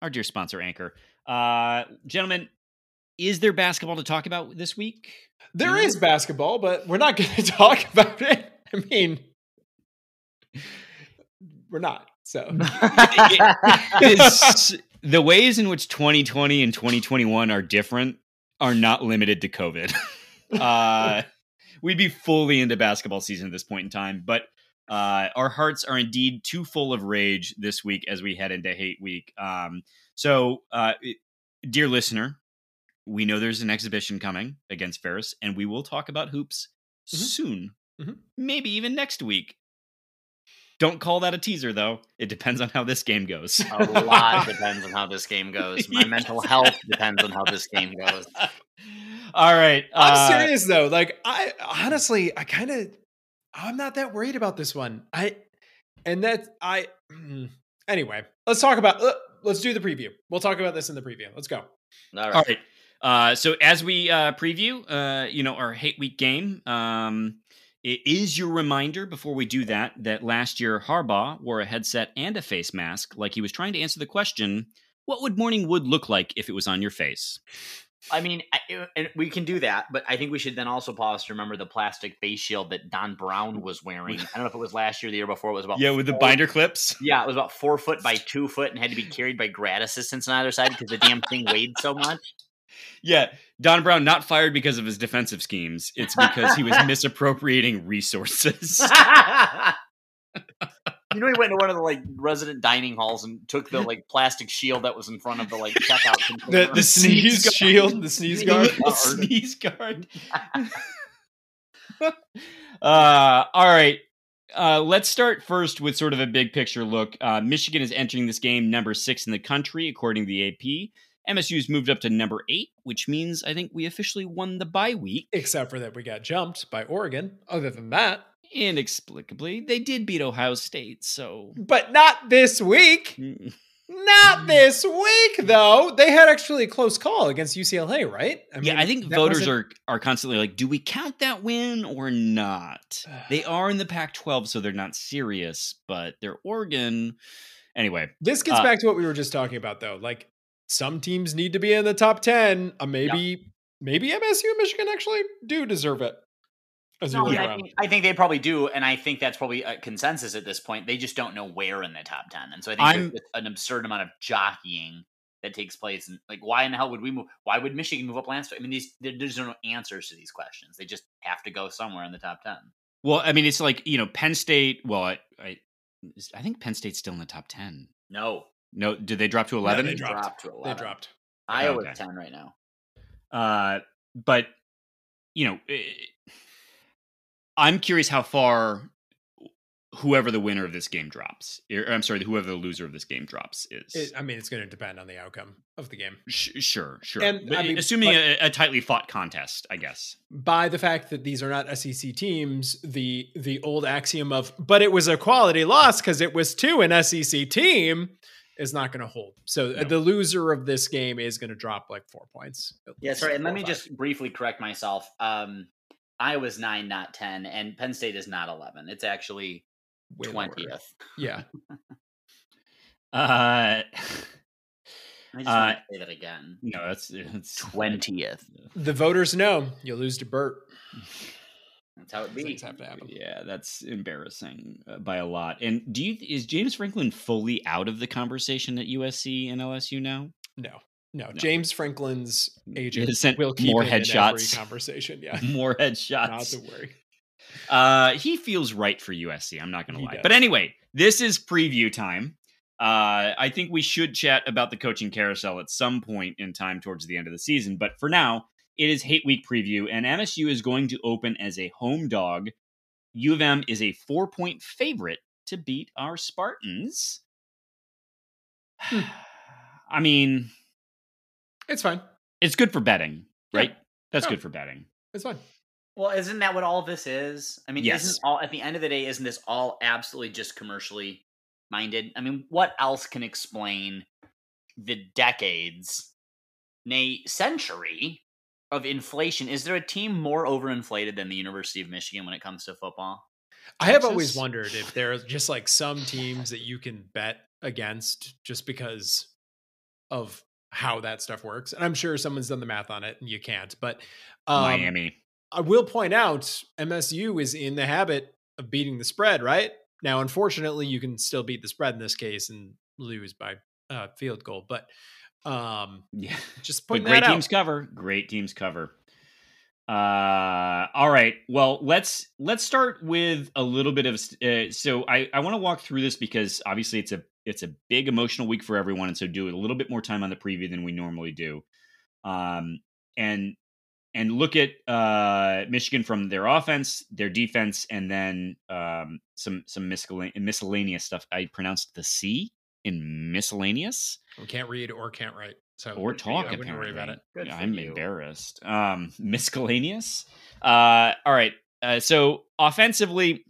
our dear sponsor, Anchor. Uh, gentlemen, is there basketball to talk about this week? There Yeah. is basketball, but we're not going to talk about it. I mean, we're not. So It's- the ways in which 2020 and 2021 are different are not limited to COVID. uh, we'd be fully into basketball season at this point in time, but uh, our hearts are indeed too full of rage this week as we head into Hate Week. Um, so, uh, dear listener, we know there's an exhibition coming against Ferris, and we will talk about hoops Mhm. soon, Mhm. maybe even next week. Don't call that a teaser, though. It depends on how this game goes. a lot depends on how this game goes. My mental health depends on how this game goes. All right. I'm uh, serious though. Like I honestly, I kind of, I'm not that worried about this one. I, and that I. mm, Anyway, let's talk about. Uh, let's do the preview. We'll talk about this in the preview. Let's go. All right. All right. Uh, so as we uh, preview, uh, you know, our hate week game, um, it is your reminder before we do that that last year Harbaugh wore a headset and a face mask, like he was trying to answer the question, "What would morning wood look like if it was on your face?" I mean, I, and we can do that, but I think we should then also pause to remember the plastic face shield that Don Brown was wearing. I don't know if it was last year, or the year before. It was about Yeah, with the binder clips. Yeah, it was about four foot by two foot and had to be carried by grad assistants on either side because the damn thing weighed so much. Yeah, Don Brown not fired because of his defensive schemes. It's because he was misappropriating resources. You know, he went to one of the like resident dining halls and took the like plastic shield that was in front of the like checkout. The container. the sneeze sneeze shield, the sneeze guard. The sneeze guard. uh, all right. Uh, let's start first with sort of a big picture look. Uh, Michigan is entering this game number six in the country, according to the AP. MSU's moved up to number eight, which means I think we officially won the bye week. Except for that, we got jumped by Oregon. Other than that, Inexplicably, they did beat Ohio State, so. but not this week. Mm. Not this week, though. They had actually a close call against UCLA, right? I yeah, I think voters are are constantly like, do we count that win or not? they are in the Pac-12, so they're not serious, but they're Oregon. Anyway, This gets Uh, back to what we were just talking about, though. Like some teams need to be in the top ten. Uh, maybe, maybe MSU and Michigan actually do deserve it. As No, look I, think, I think they probably do, and I think that's probably a consensus at this point. They just don't know where in the top ten, and so I think I'm- there's an absurd amount of jockeying that takes place. And like, why in the hell would we move? Why would Michigan move up last? I mean, these there, there's no answers to these questions. They just have to go somewhere in the top ten. well, I mean, it's like you know, Penn State. Well, I I, I think Penn State's still in the top ten. No, No, did they drop to No, eleven? they dropped. to They dropped. Iowa's Okay. ten right now. Uh, but you know, eh, I'm curious how far whoever the winner of this game drops. or I'm sorry, whoever the loser of this game drops is. It, I mean, it's going to depend on the outcome of the game. Sh- sure, sure. And, But I mean, assuming but- a, a tightly fought contest, I guess. By the fact that these are not SEC teams, the the old axiom of "but it was a quality loss because it was to an SEC team" is not going to hold. So uh, No. the loser of this game is going to drop like four points. at Yeah, sorry. And let me five. just briefly correct myself. Um, I was nine, not ten, and Penn State is not eleven. It's actually Way lower. twentieth. Yeah, Uh, I just Uh, say that again. no, that's it's Twentieth. the voters know you lose to Bert. That's how it These be. things have to happen. Yeah, that's embarrassing uh, by a lot. And do you is James Franklin fully out of the conversation at USC and LSU now? No, no. James Franklin's agent sent will keep more him every headshots. conversation. Yeah, More headshots. not to worry. Uh, he feels right for USC. I'm not going to lie. does. But anyway, this is preview time. Uh, I think we should chat about the coaching carousel at some point in time towards the end of the season. But for now, it is Hate Week preview, and MSU is going to open as a home dog. U of M is a four point favorite to beat our Spartans. Hmm. I mean, It's fine. it's good for betting, Yeah. right? That's Yeah. good for betting. It's fine. Well, isn't that what all this is? I mean, Yes. isn't all at the end of the day, isn't this all absolutely just commercially minded? I mean, what else can explain the decades, nay, century of inflation? Is there a team more overinflated than the University of Michigan when it comes to football? I have always wondered if there are just like some teams that you can bet against just because of how that stuff works. And I'm sure someone's done the math on it and you can't. But um, Miami. I will point out MSU is in the habit of beating the spread, right? Now, unfortunately, you can still beat the spread in this case and lose by uh, field goal, but um, yeah, just but putting great teams cover. Great teams cover. Uh, all right. Well, let's let's start with a little bit of. Uh, so I I want to walk through this because obviously it's a it's a big emotional week for everyone, and so do a little bit more time on the preview than we normally do. Um, and and look at uh, Michigan from their offense, their defense, and then um, some some miscellaneous stuff. I pronounced the C in miscellaneous. We can't read or can't write. So or talk. I wouldn't worry about it. Good I'm you. embarrassed. Um, miscellaneous. Uh, all right. Uh, so offensively,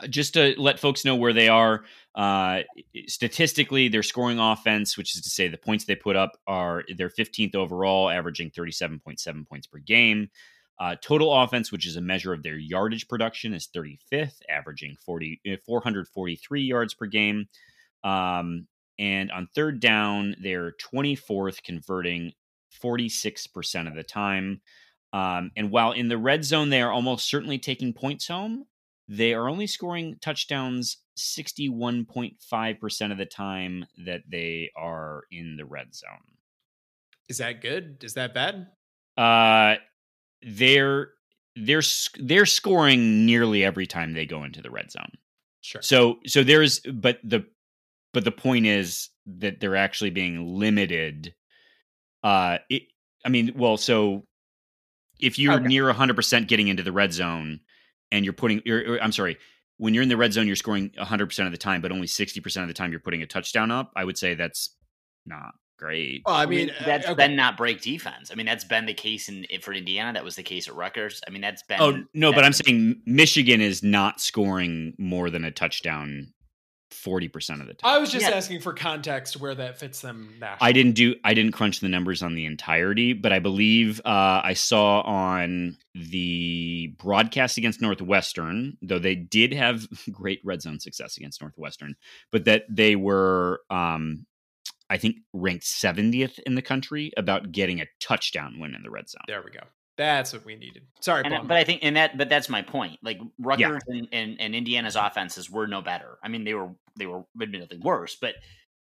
uh, just to let folks know where they are. Uh, statistically, their scoring offense, which is to say the points they put up, are they're 15th overall, averaging 37.7 points per game. Uh, total offense, which is a measure of their yardage production, is 35th, averaging 40, 443 yards per game. Um, and on third down, they're 24th, converting 46% of the time. Um, and while in the red zone, they are almost certainly taking points home, they are only scoring touchdowns 61.5% of the time that they are in the red zone. Is that good? Is that bad? Uh, they're they're they're scoring nearly every time they go into the red zone. Sure. So so there's but the but the point is that they're actually being limited. Uh, it, I mean, well, so if you're Okay. near 100% getting into the red zone and you're putting, you're, or- I'm sorry, when you're in the red zone, you're scoring 100% of the time, but only 60% of the time you're putting a touchdown up. I would say that's not great. Well, I mean, that's uh, okay. been not break defense. I mean, that's been the case in for Indiana. That was the case at Rutgers. I mean, that's been. Oh no, but I'm saying Michigan is not scoring more than a touchdown 40% of the time. I was just Yeah. asking for context where that fits them nationally. I didn't do I didn't crunch the numbers on the entirety, but I believe uh, I saw on the broadcast against Northwestern, though they did have great red zone success against Northwestern, but that they were um, I think ranked 70th in the country about getting a touchdown win in the red zone. There we go. That's what we needed. Sorry, And, uh, but I think, and that, but that's my point. Like Rutgers and, and, and Indiana's offenses were no better. I mean, they were they were admittedly worse, but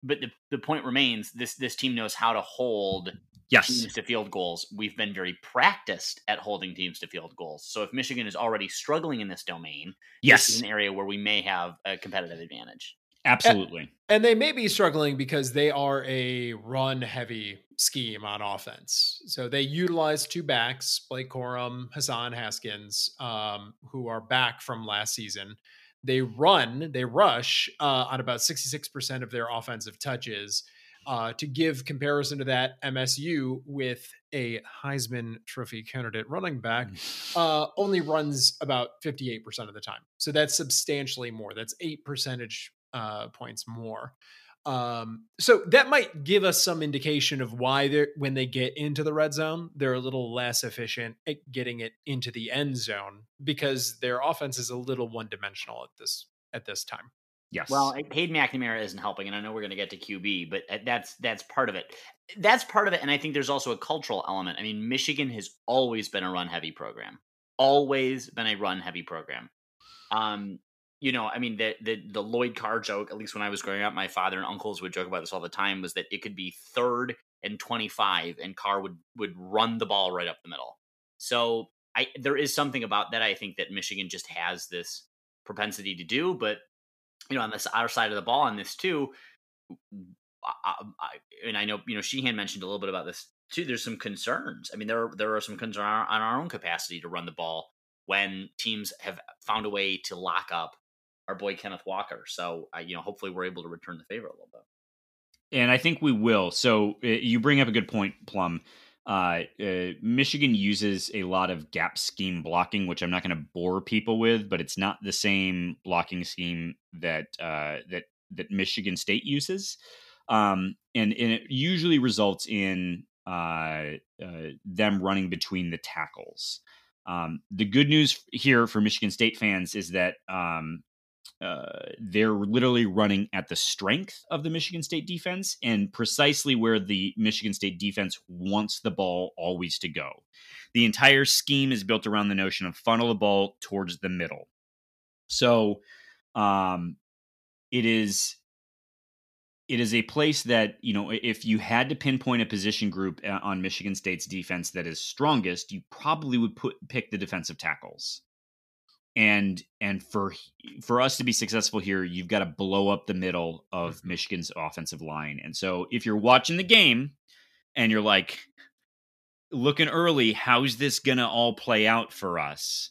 but the, the point remains this this team knows how to hold Yes. teams to field goals. We've been very practiced at holding teams to field goals. So if Michigan is already struggling in this domain, this is Yes. an area where we may have a competitive advantage. Absolutely. And they may be struggling because they are a run heavy scheme on offense. So they utilize two backs, Blake Corum, Hassan Haskins, um, who are back from last season. They run, they rush uh, on about 66% of their offensive touches. Uh, to give comparison to that, MSU with a Heisman Trophy candidate running back uh, only runs about 58% of the time. So that's substantially more. That's eight percentage uh, points more. Um, so that might give us some indication of why they're when they get into the red zone, they're a little less efficient at getting it into the end zone because their offense is a little one dimensional at this at this time. Yes. Well, Hayden McNamara isn't helping, and I know we're going to get to QB, but uh, that's that's part of it. That's part of it, and I think there's also a cultural element. I mean, Michigan has always been a run heavy program, always been a run heavy program. Um, you know, I mean, the the the Lloyd Carr joke, at least when I was growing up, my father and uncles would joke about this all the time, was that it could be third and twenty five, and Carr would would run the ball right up the middle. So I there is something about that. I think that Michigan just has this propensity to do, but you know, on this other side of the ball on this too. I, I, and I know you know Sheehan mentioned a little bit about this too. There's some concerns. I mean, there are, there are some concerns on our, on our own capacity to run the ball when teams have found a way to lock up our boy Kenneth Walker. So uh, you know, hopefully we're able to return the favor a little bit. and I think we will. So uh, you bring up a good point, Plum. Uh, uh, Michigan uses a lot of gap scheme blocking, which I'm not going to bore people with, but it's not the same blocking scheme that uh, that that Michigan State uses, um, and and it usually results in uh, them running between the tackles. Um, the good news here for Michigan State fans is that um, uh, they're literally running at the strength of the Michigan State defense and precisely where the Michigan State defense wants the ball always to go. The entire scheme is built around the notion of funnel the ball towards the middle. So Um, it is it is a place that you know if you had to pinpoint a position group uh, on Michigan State's defense that is strongest, you probably would put pick the defensive tackles. And and for for us to be successful here, you've got to blow up the middle of mm-hmm. Michigan's offensive line. And so if you're watching the game and you're like looking early, how's this going to all play out for us?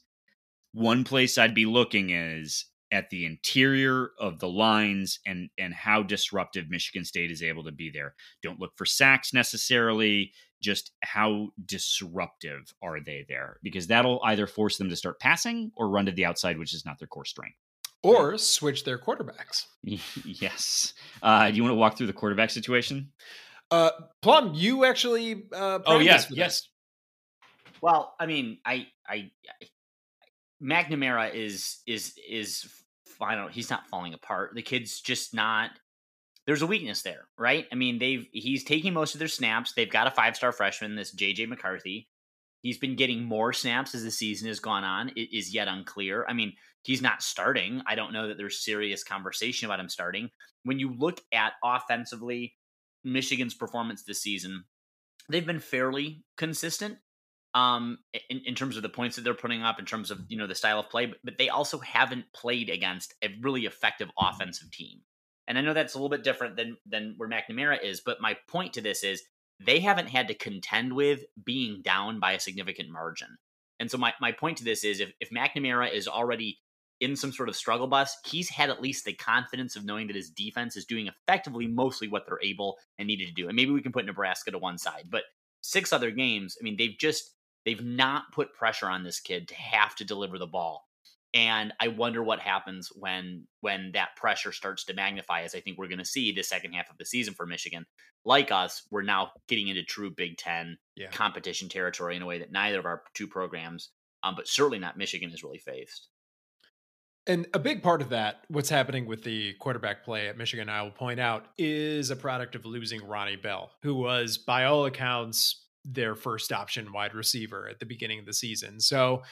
One place I'd be looking is at the interior of the lines and and how disruptive Michigan State is able to be there. Don't look for sacks necessarily, just how disruptive are they there because that'll either force them to start passing or run to the outside which is not their core strength. Or switch their quarterbacks. yes. Uh, do you want to walk through the quarterback situation? Uh, Plum, you actually. Uh, oh yes, yes. Well, I mean, I, I, I McNamara is is is I don't. He's not falling apart. The kid's just not. There's a weakness there, right? I mean, they've he's taking most of their snaps. They've got a five star freshman, this JJ McCarthy. He's been getting more snaps as the season has gone on. It is yet unclear. I mean, he's not starting. I don't know that there's serious conversation about him starting. When you look at offensively, Michigan's performance this season, they've been fairly consistent um, in, in terms of the points that they're putting up, in terms of you know the style of play, but, but they also haven't played against a really effective offensive team. And I know that's a little bit different than than where McNamara is, but my point to this is they haven't had to contend with being down by a significant margin. And so my, my point to this is if, if McNamara is already in some sort of struggle bus, he's had at least the confidence of knowing that his defense is doing effectively mostly what they're able and needed to do. And maybe we can put Nebraska to one side, but six other games, I mean, they've just They've not put pressure on this kid to have to deliver the ball. And I wonder what happens when when that pressure starts to magnify, as I think we're going to see the second half of the season for Michigan. Like us, we're now getting into true Big Ten yeah. competition territory in a way that neither of our two programs, um, but certainly not Michigan, has really faced. And a big part of that, what's happening with the quarterback play at Michigan, I will point out, is a product of losing Ronnie Bell, who was, by all accounts, their first option wide receiver at the beginning of the season. So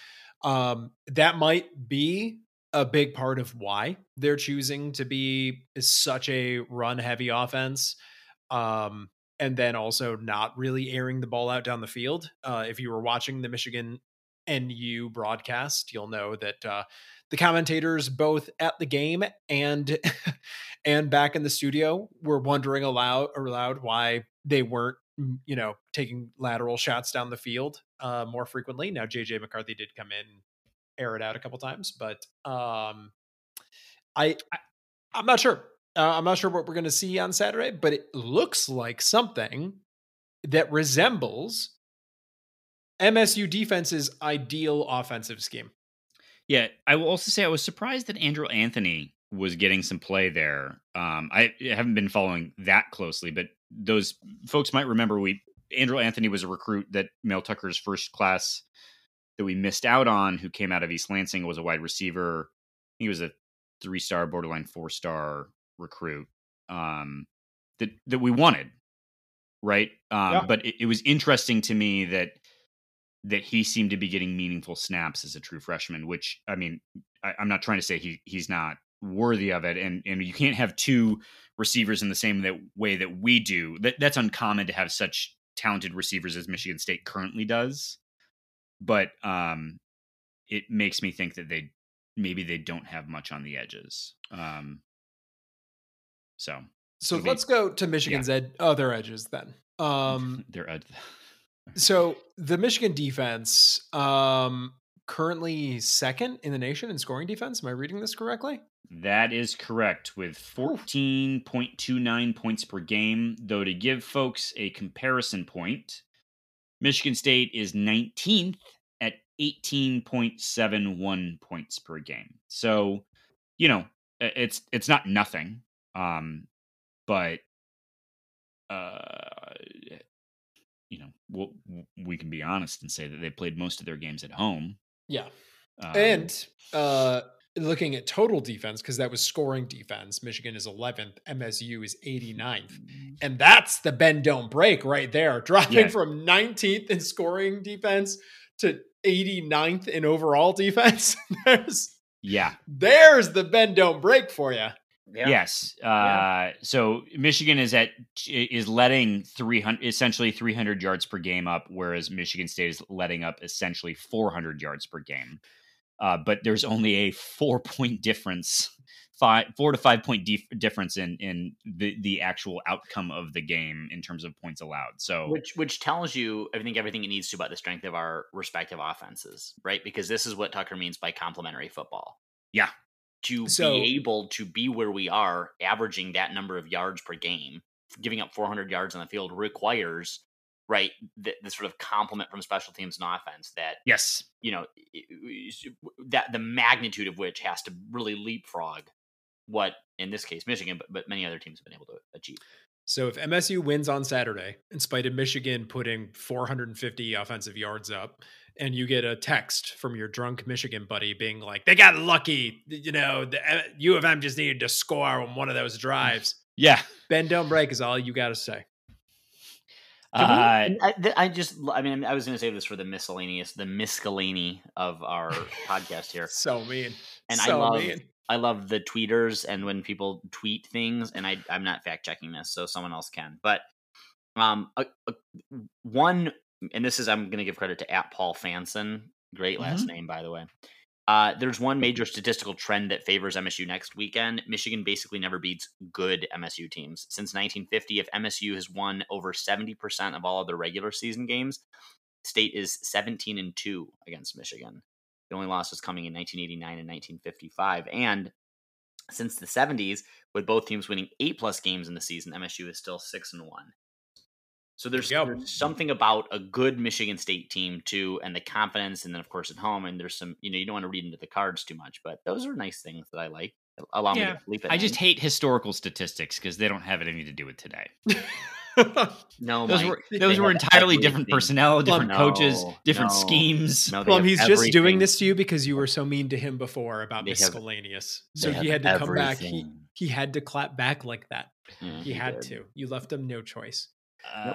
um, that might be a big part of why they're choosing to be such a run heavy offense. Um, and then also not really airing the ball out down the field. Uh, if you were watching the Michigan NU broadcast, you'll know that uh, the commentators, both at the game and and back in the studio, were wondering aloud aloud why they weren't you know, taking lateral shots down the field uh, more frequently. Now, JJ McCarthy did come in, and air it out a couple times, but um, I, I I'm not sure. Uh, I'm not sure what we're going to see on Saturday, but it looks like something that resembles MSU defense's ideal offensive scheme. Yeah, I will also say I was surprised that Andrew Anthony was getting some play there. Um, I haven't been following that closely, but those folks might remember we Andrew Anthony was a recruit that Mel Tucker's first class that we missed out on, who came out of East Lansing, was a wide receiver. He was a three star, borderline four star recruit um, that that we wanted, right? Um, yeah. But it, it was interesting to me that that he seemed to be getting meaningful snaps as a true freshman. Which I mean, I, I'm not trying to say he he's not worthy of it and and you can't have two receivers in the same that way that we do. That, that's uncommon to have such talented receivers as michigan state currently does but um it makes me think that they maybe they don't have much on the edges um so so let's go to michigan's yeah. ed- other edges then. Um their ed- so the michigan defense um currently second in the nation in scoring defense am i reading this correctly that is correct, with 14.29 points per game. Though, to give folks a comparison point, Michigan State is 19th at 18.71 points per game. So, you know, it's it's not nothing. Um, but uh, you know, we'll, we can be honest and say that they played most of their games at home. Yeah. Um, and uh looking at total defense because that was scoring defense michigan is 11th msu is 89th mm-hmm. and that's the bend don't break right there dropping yeah. from 19th in scoring defense to 89th in overall defense there's Yeah. There's the bend don't break for you. Yeah. Yes. Uh, Yeah. So Michigan is at is letting three hundred essentially three hundred yards per game up, whereas Michigan State is letting up essentially four hundred yards per game. Uh, but there's only a four point difference, five four to five point dif- difference in in the the actual outcome of the game in terms of points allowed. So Which which tells you, I think, everything it needs to about the strength of our respective offenses, right? Because this is what Tucker means by complementary football. Yeah. To So- be able to be where we are, averaging that number of yards per game, giving up 400 yards on the field requires, right, the, the sort of complement from special teams and offense that yes, you know that the magnitude of which has to really leapfrog what in this case Michigan, but, but many other teams have been able to achieve. So if MSU wins on Saturday, in spite of Michigan putting 450 offensive yards up, and you get a text from your drunk Michigan buddy being like, "They got lucky, you know, the uh, U of M just needed to score on one of those drives." yeah. Bend don't break is all you got to say. We- Uh, I, I just, I mean, I was going to save this for the miscellaneous, the miscellany of our podcast here. So mean. And I love, mean. I love the tweeters and when people tweet things, and I, I'm not fact checking this, so someone else can. But um, a, a, one, and this is, I'm going to give credit to at Paul Fanson, great last name by the way. Uh, there's one major statistical trend that favors MSU next weekend. Michigan basically never beats good MSU teams. Since 1950, if MSU has won over 70% of all of the regular season games, State is 17 and 2 against Michigan. The only loss was coming in 1989 and 1955. And since the 70s, with both teams winning eight plus games in the season, MSU is still 6 and 1. So there's, There you go. there's something about a good Michigan State team too, and the confidence, and then of course at home. And there's some, you know, you don't want to read into the cards too much, but those are nice things that I like. Allow me to sleep at I just hate historical statistics because they don't have anything to do with today. no. Those Mike, were they those were have entirely different personnel, different no, coaches, different no, schemes. No, they Plum, have he's just doing this to you because you were so mean to him before about They have- miscellaneous. So he had to come back. He he had to clap back like that. Mm, yeah, He had did. to. You left him no choice. Uh,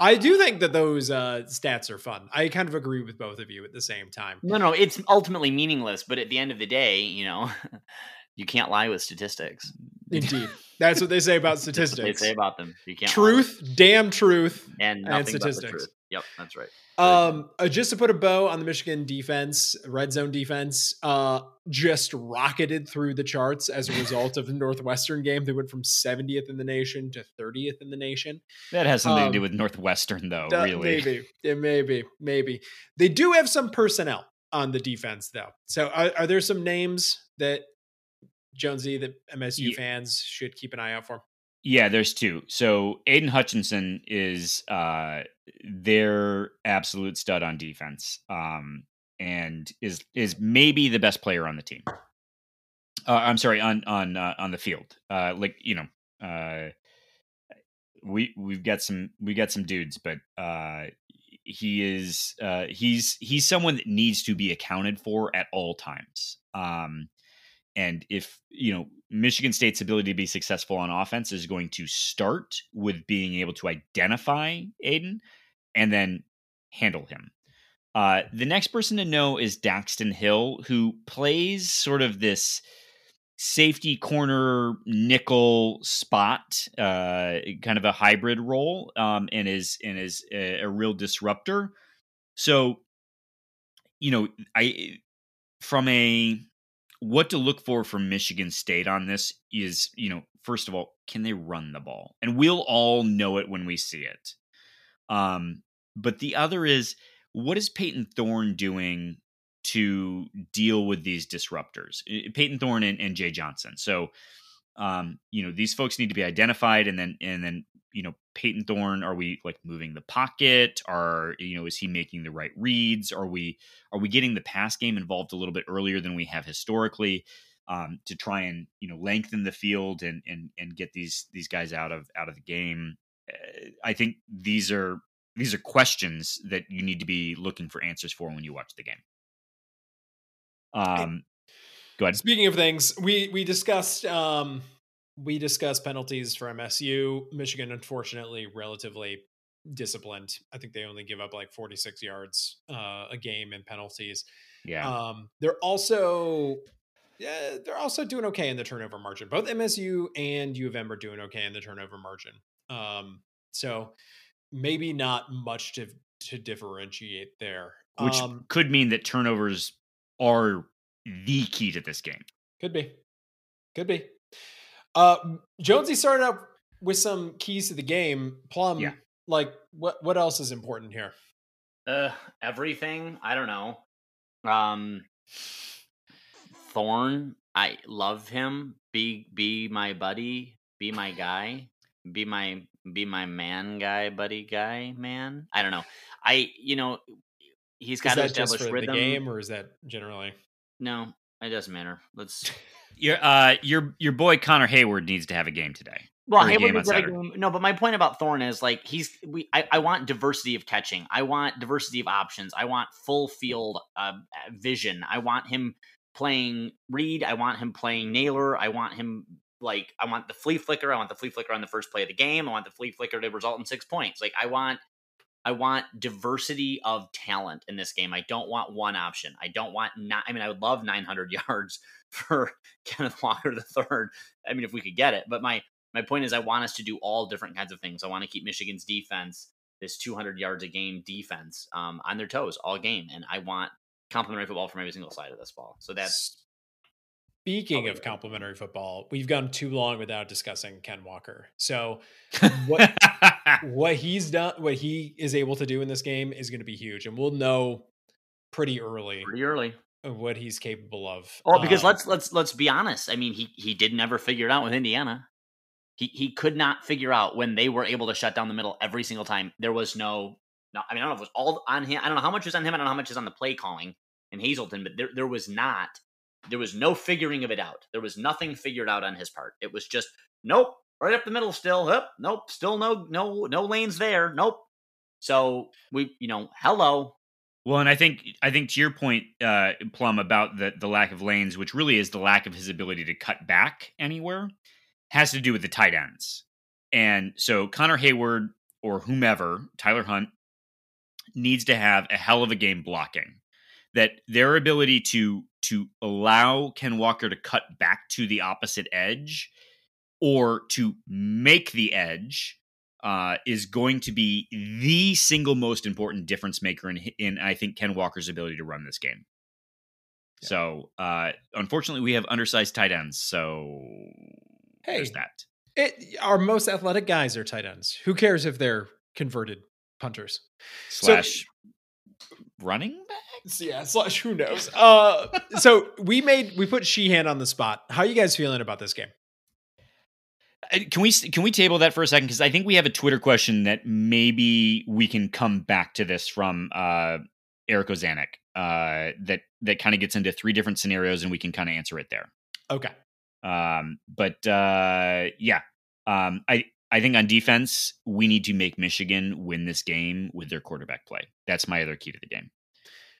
I do think that those uh, stats are fun. I kind of agree with both of you at the same time. No, no, it's ultimately meaningless. But at the end of the day, you know, you can't lie with statistics. Indeed, that's what they say about statistics. They say about them. You can't lie Truth, damn truth. them. and and nothing but the statistics. truth. Yep, that's right. Um, uh, just to put a bow on the Michigan defense, red zone defense, uh, just rocketed through the charts as a result of the Northwestern game. They went from 70th in the nation to 30th in the nation. that has something to do um, with Northwestern, though. Uh, really, Maybe, yeah, maybe, maybe. They do have some personnel on the defense, though. So, are, are there some names that Jonesy that MSU Yeah. fans should keep an eye out for? Yeah, there's two. So Aidan Hutchinson is uh their absolute stud on defense. Um and is is maybe the best player on the team. Uh, I'm sorry, on on uh, on the field. Uh like, you know, uh we we've got some we got some dudes, but uh he is uh he's he's someone that needs to be accounted for at all times. Um and if, you know, Michigan State's ability to be successful on offense is going to start with being able to identify Aidan and then handle him. Uh, the next person to know is Daxton Hill, who plays sort of this safety corner nickel spot, uh, kind of a hybrid role, um, and is and is a, a real disruptor. So, you know, I from a what to look for from Michigan State on this is, you know, first of all, can they run the ball? And we'll all know it when we see it. Um, but the other is, what is Payton Thorne doing to deal with these disruptors? Eh, Payton Thorne and, and Jay Johnson. So, um, you know, these folks need to be identified, and then and then you know, Payton Thorne? are we like moving the pocket? Are you know, is he making the right reads? Are we are we getting the pass game involved a little bit earlier than we have historically um, to try and you know lengthen the field and and and get these these guys out of out of the game? Uh, I think these are these are questions that you need to be looking for answers for when you watch the game. Um, go ahead. Speaking of things, we we discussed um we discussed penalties for MSU. Michigan, unfortunately, relatively disciplined. I think they only give up like 46 yards uh, a game in penalties. Yeah, Um, they're also yeah, they're also doing okay in the turnover margin. Both MSU and U of M are doing okay in the turnover margin. Um, so maybe not much to to differentiate there. which um, could mean that turnovers are the key to this game. could be, could be. Uh, Jonesy started out with some keys to the game. Plum, Yeah. like what what else is important here? Uh, everything. I don't know. Um, Thorne. I love him. Be be my buddy. Be my guy. Be my be my man guy, buddy guy, man. I don't know. I you know he's got Is to that just establish rhythm. the game, or is that generally? No, it doesn't matter. Let's. Your uh your your boy Connor Heyward needs to have a game today. Well, Heyward game on is at a game- no, but my point about Thorne is like he's we. I, I want diversity of catching. I want diversity of options. I want full field uh, vision. I want him playing Reed. I want him playing Nailor. I want him like I want the flea flicker. I want the flea flicker on the first play of the game. I want the flea flicker to result in six points. Like I want. I want diversity of talent in this game. I don't want one option. I don't want not. I mean, I would love 900 yards for Kenneth Walker the third. I mean, if we could get it, but my my point is I want us to do all different kinds of things. I want to keep Michigan's defense, this 200 yards a game defense, um, on their toes all game, and I want complementary football from every single side of this ball. So that's Speaking of complimentary football, we've gone too long without discussing Ken Walker. So what what he's done, what he is able to do in this game is going to be huge, and we'll know pretty early pretty early. of what he's capable of. Oh, because Um, let's let's let's be honest. I mean, he he did never figure it out with Indiana. He he could not figure out when they were able to shut down the middle every single time. There was no no. I mean, I don't know if it was all on him. I don't know how much was on him. I don't know how much is on the play calling in Hazelton, but there there was not. There was no figuring of it out. There was nothing figured out on his part. It was just nope, right up the middle still. Yep, nope, still no no no lanes there. Nope. So we you know hello Well, and I think I think to your point, uh, Plum, about the the lack of lanes, which really is the lack of his ability to cut back anywhere, has to do with the tight ends. And so Connor Heyward or whomever, Tyler Hunt, needs to have a hell of a game blocking. That their ability to to allow Ken Walker to cut back to the opposite edge or to make the edge uh, is going to be the single most important difference maker in, in I think Ken Walker's ability to run this game. Yeah. So, uh, unfortunately, we have undersized tight ends. So, Hey. there's that. it, our most athletic guys are tight ends. Who cares if they're converted punters? So- Slash running back. Yeah, slash who knows. Uh, so we made we put Sheehan on the spot. How are you guys feeling about this game? Uh, Can we can we table that for a second? Because I think we have a Twitter question that maybe we can come back to this from uh, Eric Ozanek. Uh, that that kind of gets into three different scenarios, and we can kind of answer it there. Okay. Um, but uh, yeah, um, I I think on defense we need to make Michigan win this game with their quarterback play. That's my other key to the game.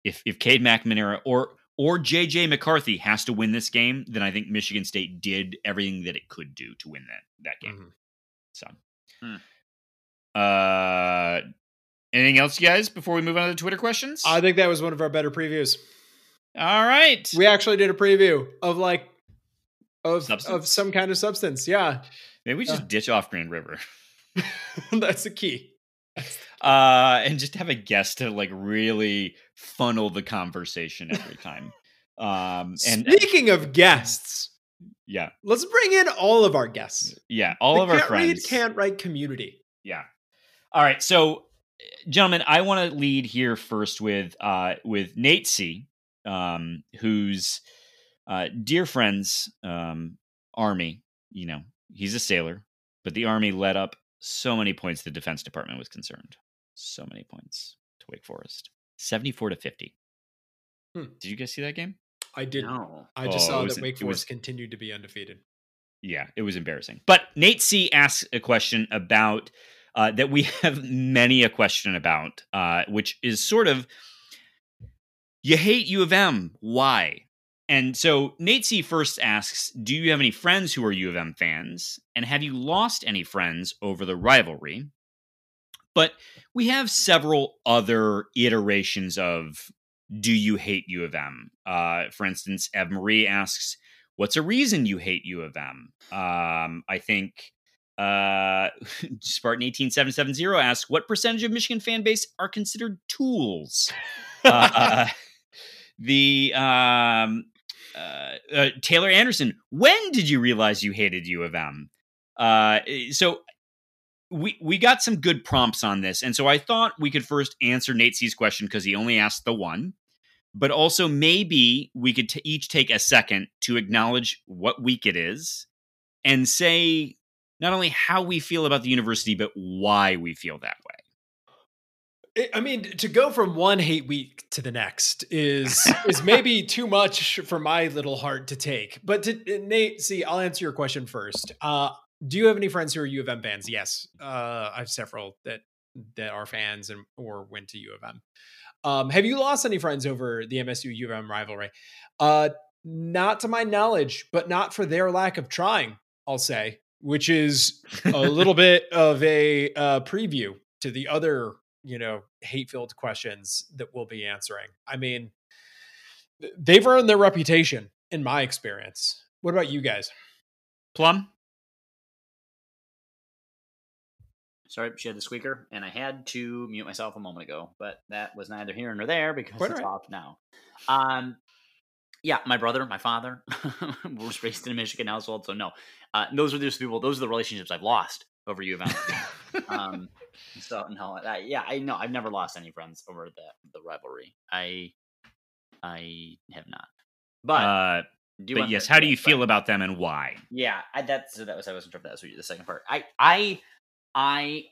If if Cade McNamara or or JJ McCarthy has to win this game, then I think Michigan State did everything that it could do to win that that game. Mhm. So, Hmm. uh, anything else, you guys, before we move on to the Twitter questions? I think that was one of our better previews. All right. We actually did a preview of like of of some kind of substance. Yeah, Maybe we just uh, ditch off Grand River. that's the key. uh and just have a guest to like really funnel the conversation every time um and Speaking of guests, yeah let's bring in all of our guests. yeah all The of our friends read, can't write community. yeah all right so gentlemen i want to lead here first with uh with nate c um who's uh dear friends um army you know he's a sailor but the army let up so many points the defense department was concerned so many points to wake forest 74 to 50 Hmm. did you guys see that game I did. no. I just Oh, saw that Wake it was- Forest continued to be undefeated. Yeah, it was embarrassing. But Nate C asks a question about uh, that we have many a question about, uh, which is sort of you hate U of M. Why? And so Nate C first asks, Do you have any friends who are U of M fans? And have you lost any friends over the rivalry? But we have several other iterations of do you hate U of M? Uh, for instance, Ev Marie asks, what's a reason you hate U of M? Um, I think uh, Spartan eighteen seven seven zero asks, what percentage of Michigan fan base are considered tools? uh, the um, uh, uh, Taylor Anderson, when did you realize you hated U of M? Uh, so we we got some good prompts on this, and so I thought we could first answer Nate C's question because he only asked the one, but also maybe we could t- each take a second to acknowledge what week it is, and say not only how we feel about the university, but why we feel that way. I mean, to go from one hate week to the next is is maybe too much for my little heart to take. But to, Nate, see, I'll answer your question first. Uh, do you have any friends who are U of M fans? Yes, uh, I have several that that are fans and or went to U of M. Um, have you lost any friends over the MSU U of M rivalry? Uh, not to my knowledge, but not for their lack of trying. I'll say, which is a little bit of a uh, preview to the other, you know, hate-filled questions that we'll be answering. I mean, they've earned their reputation, in my experience. What about you guys? Plum. Sorry, she had the squeaker, and I had to mute myself a moment ago, but that was neither here nor there because Quite it's all right. off now. Um, yeah, my brother, my father was raised in a Michigan household, so no, uh, those are those people. Those are the relationships I've lost over U of M. um, so no, that, yeah, I know I've never lost any friends over the the rivalry. I I have not, but Uh, do you but yes, how do you feel about them and why? yeah, I, that's that was I wasn't sure if that was the second part. I I I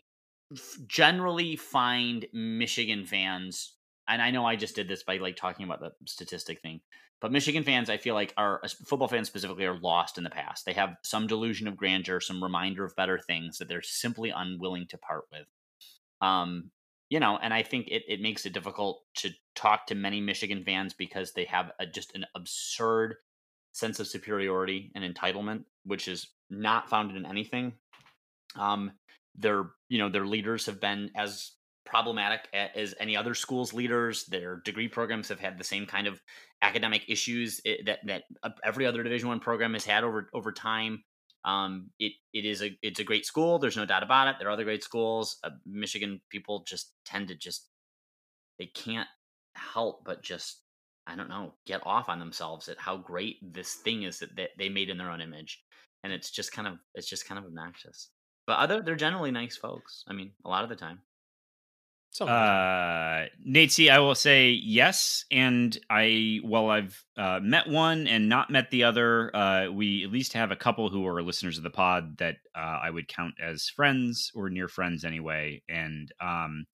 generally find Michigan fans, and I know I just did this by like talking about the statistic thing, but Michigan fans, I feel like are football fans specifically are lost in the past. They have some delusion of grandeur, some reminder of better things that they're simply unwilling to part with. Um, you know, and I think it, it makes it difficult to talk to many Michigan fans because they have a, just an absurd sense of superiority and entitlement, which is not founded in anything. Um, their you know their leaders have been as problematic as any other school's leaders. Their degree programs have had the same kind of academic issues that that uh, every other Division One program has had over over time. Um, it it is a it's a great school. There's no doubt about it. There are other great schools. Uh, Michigan people just tend to just they can't help but just I don't know get off on themselves at how great this thing is that, that they made in their own image, and it's just kind of it's just kind of obnoxious. But other they're generally nice folks. I mean, a lot of the time. Some Uh, I will say yes. And I, while I've uh, met one and not met the other, uh, we at least have a couple who are listeners of the pod that uh, I would count as friends or near friends anyway. And, um,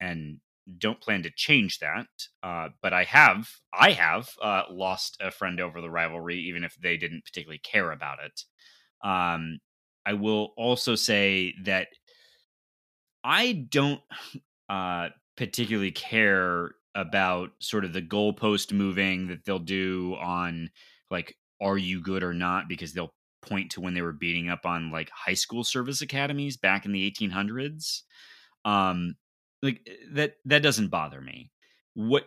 and don't plan to change that. Uh, but I have, I have uh, lost a friend over the rivalry, even if they didn't particularly care about it. Um, I will also say that I don't uh, particularly care about sort of the goalpost moving that they'll do on like are you good or not? Because they'll point to when they were beating up on like high school service academies back in the 1800s um like that that doesn't bother me. What